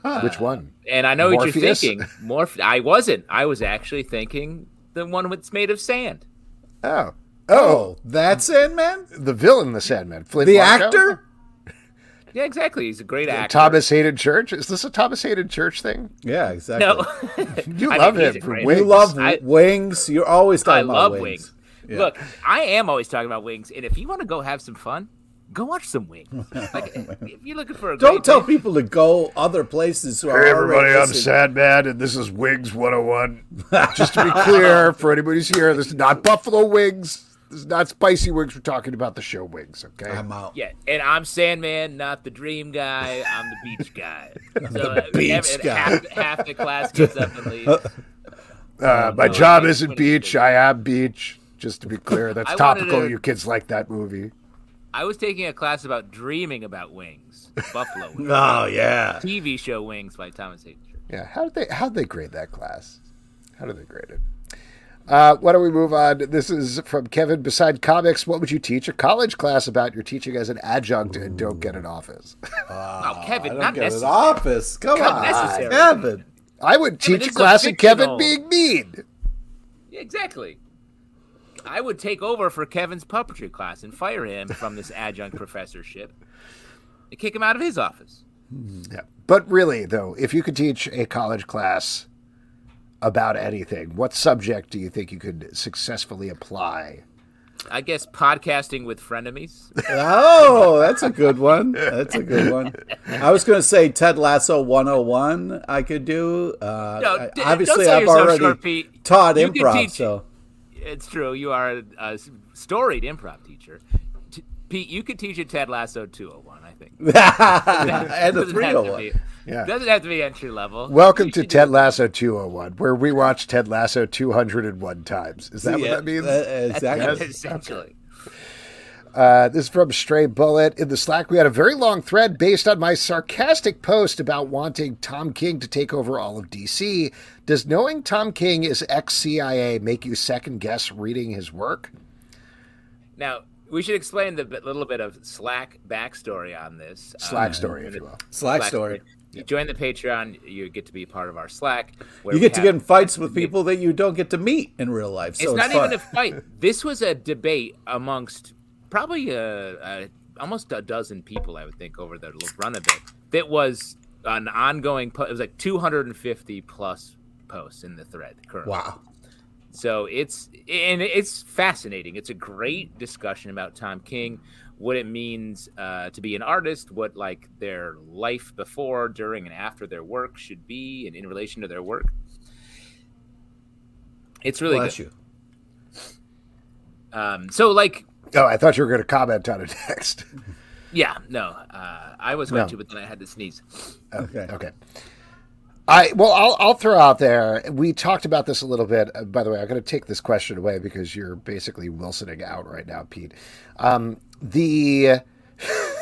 Huh. Which one? And I know Morpheus? what you're thinking. Morph. I wasn't. I was actually thinking the one that's made of sand. Oh. Oh, oh that Sandman? The villain, the Sandman. Flint the Marko? actor? Yeah, exactly. He's a great actor. Thomas Haden Church. Is this a Thomas Haden Church thing? Yeah, exactly. No, [LAUGHS] you love him for wings. You love I, wings. You're always talking I about love wings. wings. Yeah. Look, I am always talking about wings, and if you want to go have some fun, go watch some wings. [LAUGHS] Like, if you're looking for a don't tell place, people to go other places. Who hey, everybody, I'm Sad Man, and this is Wings 101. Just to be clear, [LAUGHS] for anybody who's here, this is not Buffalo Wings. This is not spicy wings. We're talking about the show wings, okay? I'm out. Yeah, and I'm Sandman, not the dream guy. I'm the beach guy. [LAUGHS] So the beach half, guy. Half, half, the class gets up and leaves. Uh, my job isn't beach. I am beach. Just to be clear, that's topical. To, you kids like that movie. I was taking a class about dreaming about wings, buffalo [LAUGHS] wings. oh yeah, TV show Wings by Thomas H. Yeah, how did they how did they grade that class? How did they grade it? Uh, why don't we move on? This is from Kevin. Beside comics, what would you teach a college class about? You're teaching as an adjunct and don't get an office. Uh, no, Kevin, not get necessary. an office. Come not on, necessary. Kevin. I would teach a class of Kevin being mean. exactly. I would take over for Kevin's puppetry class and fire him from this adjunct professorship and kick him out of his office. Yeah. But really, though, if you could teach a college class about anything, what subject do you think you could successfully apply? I guess podcasting with frenemies. oh, that's a good one. That's a good one. I was going to say Ted Lasso 101 I could do. Uh, no, d- obviously, I've already short, taught you improv, teach, so it's true. You are a, a storied improv teacher. T- Pete, you could teach a Ted Lasso 201, I think. [LAUGHS] and a 301. Yeah. Doesn't have to be entry level. Welcome you to Ted Lasso 201, where we watch Ted Lasso 201 times. Is that yeah, what that means? Uh, exactly. Yes? Essentially. Uh, this is from Stray Bullet. In the Slack, we had a very long thread based on my sarcastic post about wanting Tom King to take over all of DC. Does knowing Tom King is ex CIA make you second guess reading his work? Now, we should explain the little bit of Slack backstory on this. Slack uh, story, if you will. Slack, Slack story. You join the Patreon, you get to be part of our Slack. you get to get in fights with people that you don't get to meet in real life. So it's, it's not fun. even a fight. This was a debate amongst probably a, a, almost a dozen people, I would think, over the run of it. That was an ongoing. it was like 250 plus posts in the thread currently. Wow. So it's and it's fascinating. It's a great discussion about Tom King, what it means uh, to be an artist, what like their life before, during, and after their work should be, and in relation to their work. It's really Bless good. you. Um, so like, oh, I thought you were going to comment on a text. Yeah, no, uh, I was going no. to, but then I had to sneeze. Okay, okay. I well, I'll I'll throw out there. We talked about this a little bit. Uh, by the way, I'm going to take this question away because you're basically Wilsoning out right now, Pete. Um, the [LAUGHS]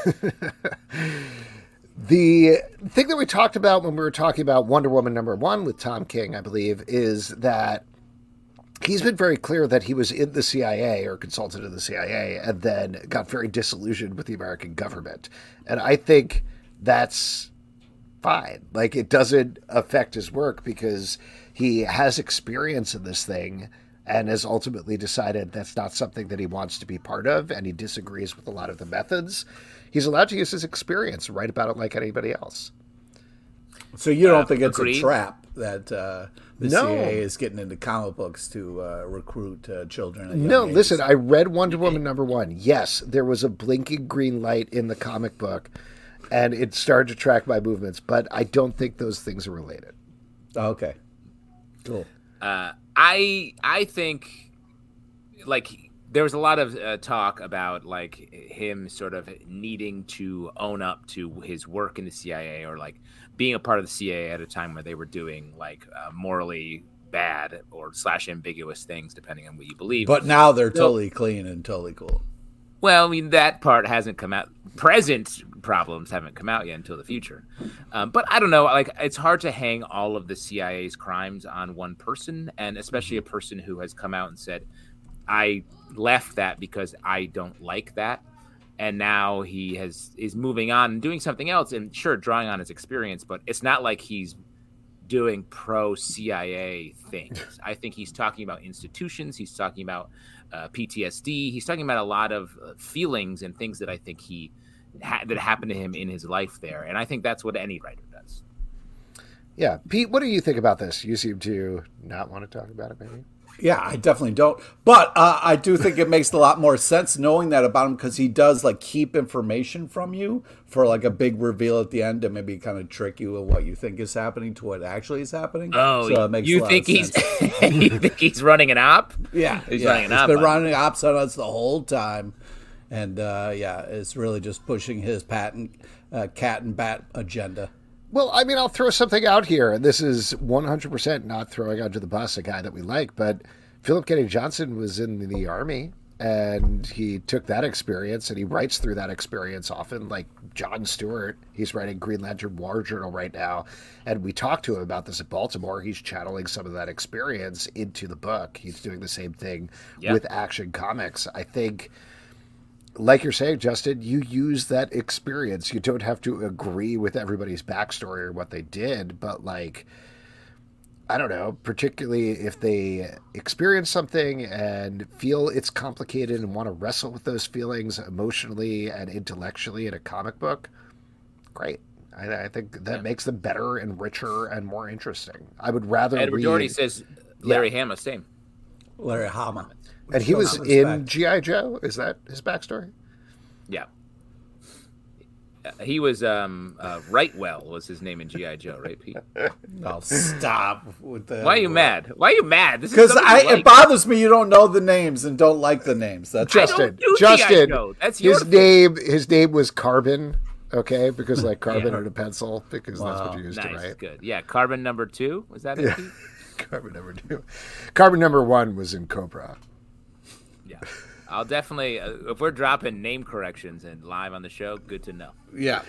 the thing that we talked about when we were talking about Wonder Woman number one with Tom King, I believe, is that he's been very clear that he was in the CIA or consulted in the CIA and then got very disillusioned with the American government, and I think that's fine. Like it doesn't affect his work because he has experience in this thing and has ultimately decided that's not something that he wants to be part of and he disagrees with a lot of the methods. He's allowed to use his experience write about it like anybody else. So you don't Uh, think it's agreed. a trap that uh, the No. CIA is getting into comic books to uh, recruit uh, children? No, ages? listen, I read Wonder Woman number one. Yes, there was a blinking green light in the comic book, and it started to track my movements, but I don't think those things are related. Okay. Cool. Uh, I I think like there was a lot of uh, talk about like him sort of needing to own up to his work in the CIA or like being a part of the CIA at a time where they were doing like uh, morally bad or slash ambiguous things depending on what you believe. But now they're So- totally clean and totally cool. Well, I mean that part hasn't come out. Present problems haven't come out yet until the future. Um, but I don't know. Like it's hard to hang all of the CIA's crimes on one person, and especially a person who has come out and said, "I left that because I don't like that," and now he has is moving on and doing something else, and sure, drawing on his experience, but it's not like he's doing pro CIA things. [LAUGHS] I think he's talking about institutions. He's talking about uh, PTSD. He's talking about a lot of uh, feelings and things that I think he ha- that happened to him in his life there, and I think that's what any writer does. Yeah, Pete, what do you think about this? You seem to not want to talk about it, maybe. Yeah, I definitely don't. But uh, I do think it makes a lot more sense knowing that about him because he does like keep information from you for like a big reveal at the end to maybe kind of trick you with what you think is happening to what actually is happening. Oh, so it makes a you think he's sense. [LAUGHS] you think he's running an op? Yeah, He's yeah. running an He's op been running ops on us the whole time, and uh, yeah, it's really just pushing his patent uh, cat and bat agenda. Well, I mean, I'll throw something out here. and This is 100% not throwing under the bus a guy that we like, but Philip Kennedy Johnson was in the Army and he took that experience and he writes through that experience often, like John Stewart. He's writing Green Lantern War Journal right now. And we talked to him about this at Baltimore. He's channeling some of that experience into the book. He's doing the same thing Yeah. with Action Comics. I think like you're saying, Justin, you use that experience. You don't have to agree with everybody's backstory or what they did, but like, I don't know, particularly if they experience something and feel it's complicated and want to wrestle with those feelings emotionally and intellectually in a comic book, great. I, I think that makes them better and richer and more interesting. I would rather Edward read. Doherty says Larry Hama same. Larry Hama. And he was in. GI Joe. Is that his backstory? Yeah. Uh, He was um uh, Rightwell was his name in GI Joe, right, Pete? [LAUGHS] Oh, stop with the. Why are you mad? Why are you mad? Because something I you like. it bothers me you don't know the names and don't like the names. That's I. Justin, don't do Justin, That's his thing. name. His name was Carbon. Okay, because like [LAUGHS] carbon Yeah. and a pencil, because that's what you used nice, to write. good. Yeah, carbon number two was that it? Pete? [LAUGHS] Carbon number two. Carbon number one was in Cobra. Yeah, I'll definitely uh, if we're dropping name corrections and live on the show, good to know. Yeah.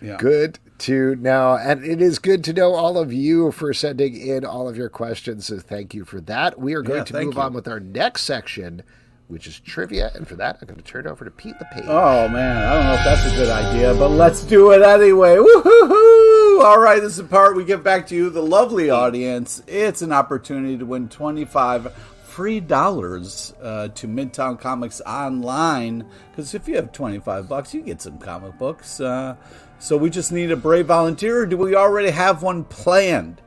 Yeah. Good to know, and it is good to know all of you for sending in all of your questions. So thank you for that. We are going Yeah, to move you. on with our next section, which is trivia, and for that, I'm going to turn it over to Pete the Page. Oh man, I don't know if that's a good idea, but let's do it anyway. Woohoo! All right, this is the part we give back to you, the lovely audience. It's an opportunity to win twenty-five free dollars uh, to Midtown Comics online. Because if you have twenty-five bucks, you get some comic books. Uh, so we just need a brave volunteer. Or do we already have one planned?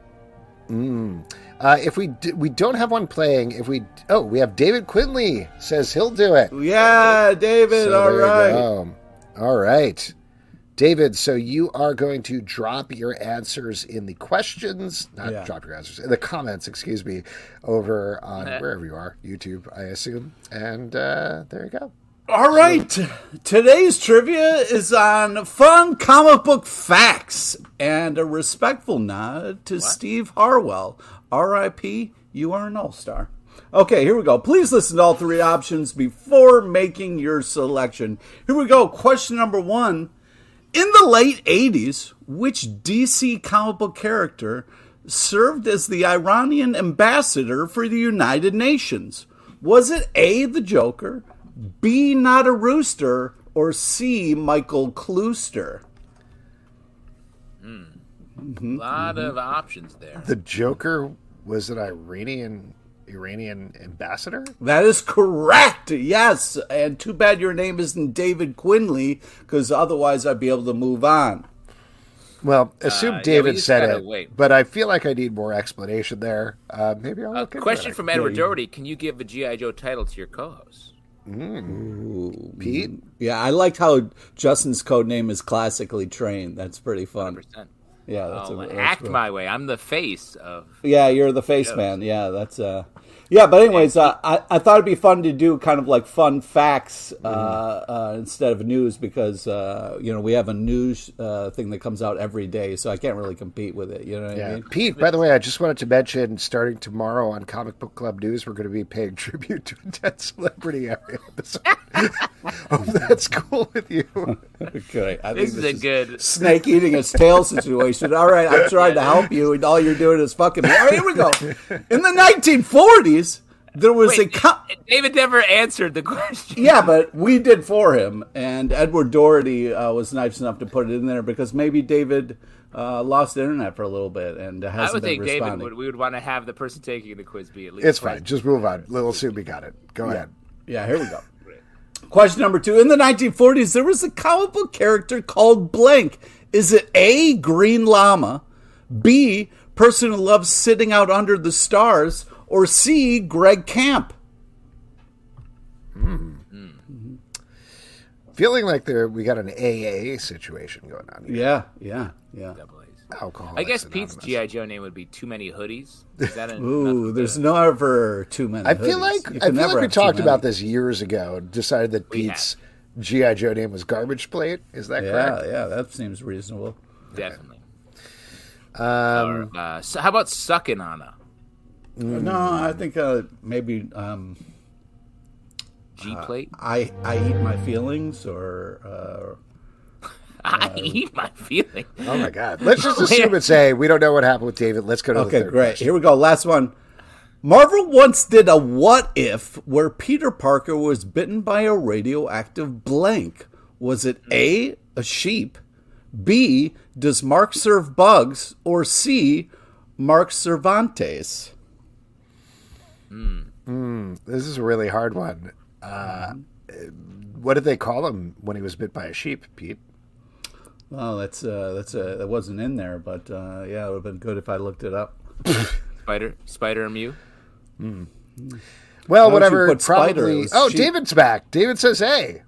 Uh, if we d- we don't have one playing, if we oh we have David Quinley says he'll do it. Yeah, David. So all right. All right. David, so you are going to drop your answers in the questions, not Yeah. drop your answers, in the comments, excuse me, over on Eh. wherever you are, YouTube, I assume. And uh, there you go. All right. Today's trivia is on fun comic book facts and a respectful nod to Steve Harwell. R.I.P. You are an all star. Okay, here we go. Please listen to all three options before making your selection. Here we go. Question number one. In the late 80s, which DC comic book character served as the Iranian ambassador for the United Nations? Was it A, the Joker, B, not a rooster, or C, Michael Klooster? Hmm. A lot of options there. The Joker was an Iranian Iranian ambassador. That is correct. Yes. And too bad your name isn't David Quinley, because otherwise I'd be able to move on. Well, assume Uh, David we just said it, wait. but I feel like I need more explanation there. Uh, maybe I'll A look into question from Edward Doherty: Can you give a GI Joe title to your co-host? Pete. Yeah, I liked how Justin's code name is classically trained. That's pretty fun. Percent. Yeah, that's Oh, a, that's act my way. I'm the face of. Yeah, you're the face man. Yeah, that's uh yeah, but anyways, uh, I I thought it'd be fun to do kind of like fun facts uh, uh, instead of news because uh, you know we have a news uh, thing that comes out every day, so I can't really compete with it. You know what I Yeah. mean? Pete, by the way, I just wanted to mention starting tomorrow on Comic Book Club News, we're going to be paying [LAUGHS] tribute to a dead celebrity every episode. Hope [LAUGHS] that's cool with you. [LAUGHS] Okay, I This is a good. snake eating its tail situation. All right, I'm trying to help you, and all you're doing is fucking me. All right, here we go. In the 1940s, there was Wait, a co- David never answered the question. yeah, but we did for him, and Edward Doherty uh, was nice enough to put it in there because maybe David uh, lost internet for a little bit and I hasn't would been think David responding. would. We would want to have the person taking the quiz be at least. It's fine. Just move on. Little Subi got it. Go ahead. Yeah, here we go. Question number two. In the 1940s, there was a comic book character called Blank. Is it A, Green Lama, B, person who loves sitting out under the stars, or C, Greg Camp? Feeling like there we got an AA situation going on here. Yeah, yeah, yeah. Double A's. Alcohol. I guess Pete's GI Joe name would be Too Many Hoodies. Is that [LAUGHS] a, Ooh, there's never too many. I feel like I can feel never like we talked about this years ago and decided that We Pete's GI Joe name was Garbage Plate. Is that Yeah, correct? yeah, that seems reasonable. definitely? Um, Or, uh, so how about sucking on a No, I think uh, maybe um, G plate? I I eat my feelings or uh, [LAUGHS] I eat my feelings. oh my God! Let's just assume it's A. We don't know what happened with David. Let's go to the Okay, great. question. Here we go. Last one. Marvel once did a what if where Peter Parker was bitten by a radioactive blank. Was it A, a sheep, B, does Mark serve bugs, or C, Mark Cervantes? This is a really hard one. Uh, what did they call him when he was bit by a sheep, Pete? Well, that's uh, that's uh, that wasn't in there, but uh, yeah, it would have been good if I looked it up. [LAUGHS] Spider, Spider Mew. Well, Why whatever. put spider? Probably. Oh, sheep. David's back. David says "Hey."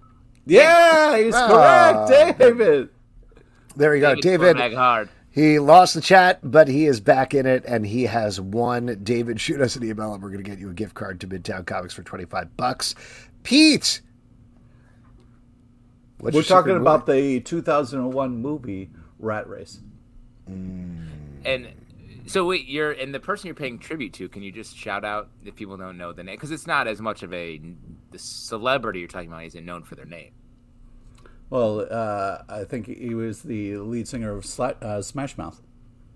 Yeah, he's Ah. correct, David. There we go, David's David. going hard. He lost the chat, but he is back in it, and he has won. David, shoot us an email, and we're going to get you a gift card to Midtown Comics for twenty five bucks. Pete, what's We're talking about the 2001 movie Rat Race. Mm. And so wait, you're and the person you're paying tribute to. Can you just shout out if people don't know the name? Because it's not as much of a the celebrity you're talking about isn't known for their name. Well, uh, I think he was the lead singer of Sla- uh, Smash Mouth.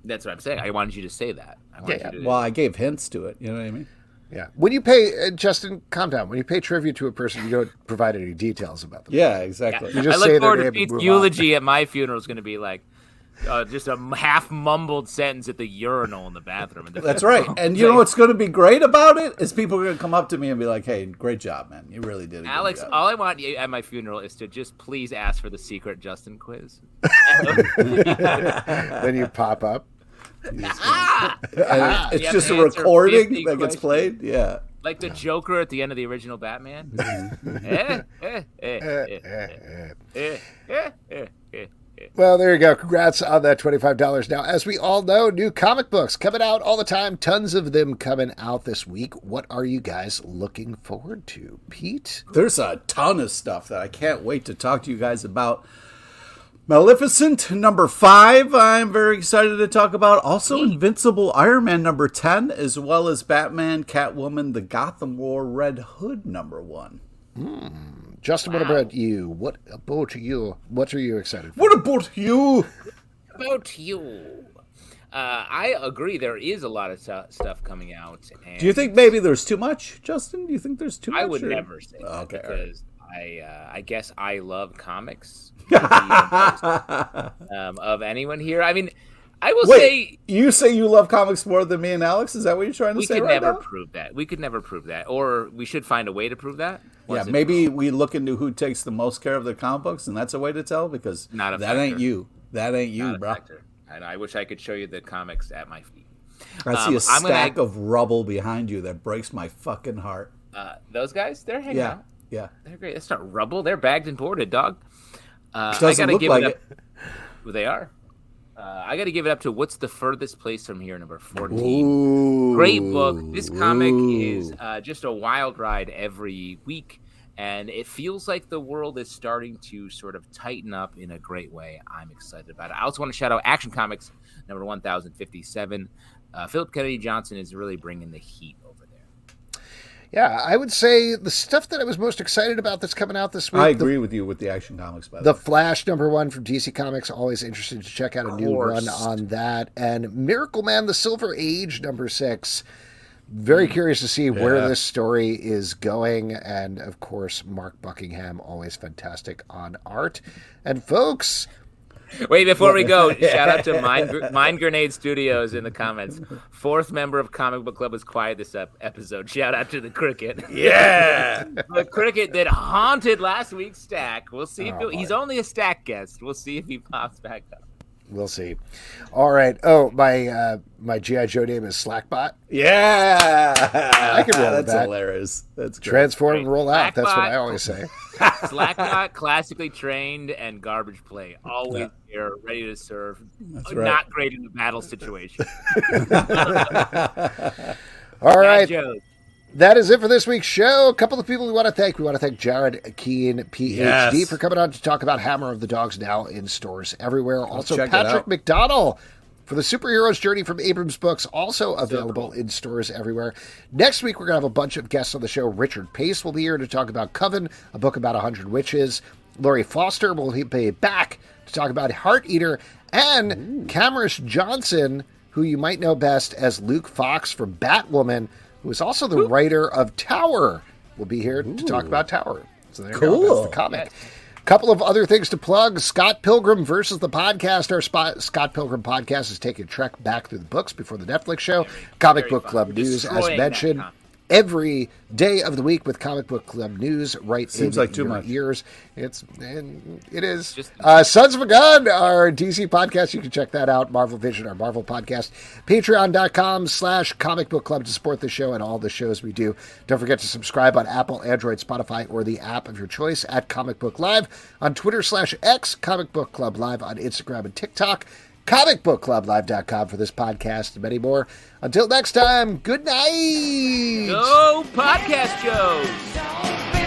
That's what I'm saying. I wanted you to say that. I wanted Yeah, to, Well, I gave hints to it. You know what I mean? Yeah. When you pay, uh, Justin, calm down. When you pay tribute to a person, you don't provide any details about them. Yeah, exactly. You just I say look their forward name to and Pete's move on. eulogy at my funeral is going to be like uh, just a half mumbled sentence at the urinal in the bathroom. And That's right. And you know what's going to be great about it is people are going to come up to me and be like, "Hey, great job, man! You really did it." Alex, all I want you at my funeral is to just please ask for the secret Justin quiz. [LAUGHS] then you pop up. Ah! it's just a recording 50 that gets played. Yeah. Like the Joker at the end of the original Batman. Eh, eh, eh, Well, there you go. Congrats on that $25. Now, as we all know, new comic books coming out all the time. Tons of them coming out this week. What are you guys looking forward to? Pete? There's a ton of stuff that I can't wait to talk to you guys about. Maleficent number five, I'm very excited to talk about. Also, Invincible Iron Man number 10, as well as Batman, Catwoman, the Gotham War Red Hood number one. Hmm. Justin, what about you? What about you? What are you excited for? What about you? about you? Uh, I agree. There is a lot of stu- stuff coming out. And Do you think maybe there's too much, Justin? Do you think there's too much? I would or- never say that Okay, all right. because I, uh, I guess I love comics [LAUGHS] um, of anyone here. I mean, I will Wait, say you say you love comics more than me and Alex? Is that what you're trying to we say We could right never now? prove that. We could never prove that, or we should find a way to prove that. Yeah, maybe we look into who takes the most care of the comic books, and that's a way to tell because Not a that ain't you. That ain't you, bro. And I wish I could show you the comics at my feet. I see Um, a I'm gonna- stack of rubble behind you that breaks my fucking heart. Uh, those guys, they're hanging Yeah, out. yeah. They're great. It's not rubble. They're bagged and boarded, dog. Uh, I gotta look give like it it. up. Well, they are. Uh, I got to give it up to what's the furthest place from here, number fourteen. Ooh, Great book. This comic ooh. is uh, just a wild ride every week, and it feels like the world is starting to sort of tighten up in a great way. I'm excited about it. I also want to shout out Action Comics number one thousand fifty seven. Uh, Philip Kennedy Johnson is really bringing the heat. Yeah, I would say the stuff that I was most excited about that's coming out this week. I the- agree with you with the Action Comics. By the, The way. Flash number one from DC Comics. Always interested to check out a new run on that. And Miracleman: The Silver Age number six. Very mm. curious to see where this story is going. And of course, Mark Buckingham, always fantastic on art. And folks, Wait, before we go, [LAUGHS] shout out to Mind, Mind Grenade Studios in the comments. Fourth member of Comic Book Club was quiet this ep- episode. Shout out to the Cricket. yeah, [LAUGHS] the Cricket that haunted last week's stack. We'll see if Oh, he's only a stack guest. We'll see if he pops back up. We'll see. All right. Oh, my uh, my GI Joe name is Slackbot. yeah. I can roll with That's that. hilarious. That's great. Transform and roll out. That's what I always say. [LAUGHS] Slackbot, classically trained and garbage play. Always here, ready to serve. That's right. Not great in the battle situation. [LAUGHS] All right. Joe. That is it for this week's show. A couple of people we want to thank. We want to thank Jarret Keene, PhD, Yes. for coming on to talk about Hammer of the Dogs now in stores everywhere. Also, Patrick. McDonnell for the Super Hero's Journey from Abrams Books, also available in stores everywhere. Next week, we're going to have a bunch of guests on the show. Richard Pace will be here to talk about Coven, a book about 100 witches. Laurie Foster will be back to talk about Heart Eater. And Camrus Johnson, who you might know best as Luke Fox from Batwoman, who is also the writer of Tower, will be here to talk about Tower. So there you go. Cool. That's the comic. Couple of other things to plug. Scott Pilgrim versus the podcast. Our spot, Scott Pilgrim podcast is taking a trek back through the books before the Netflix show. Comic very Book fun. Club We're news, as mentioned. Every day of the week with Comic Book Club news right Seems in like too your much. ears. It's and it is. Just- uh, Sons of a Gun, our DC podcast. You can check that out. Marvel Vision, our Marvel podcast. Patreon.com slash comic book club to support the show and all the shows we do. Don't forget to subscribe on Apple, Android, Spotify, or the app of your choice at Comic Book Live. On Twitter slash X, Comic Book Club Live on Instagram and TikTok. Comicbookclublive.com for this podcast and many more. Until next time, good night. Go podcast Joe.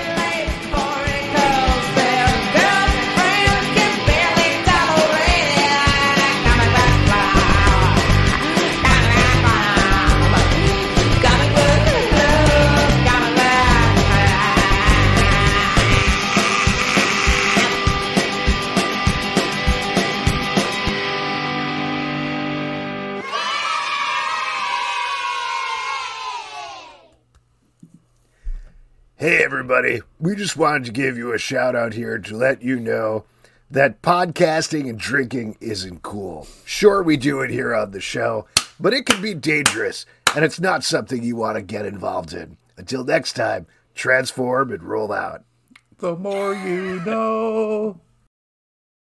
Hey, everybody. We just wanted to give you a shout out here to let you know that podcasting and drinking isn't cool. Sure, we do it here on the show, but it can be dangerous, and it's not something you want to get involved in. Until next time, transform and roll out. The more you know.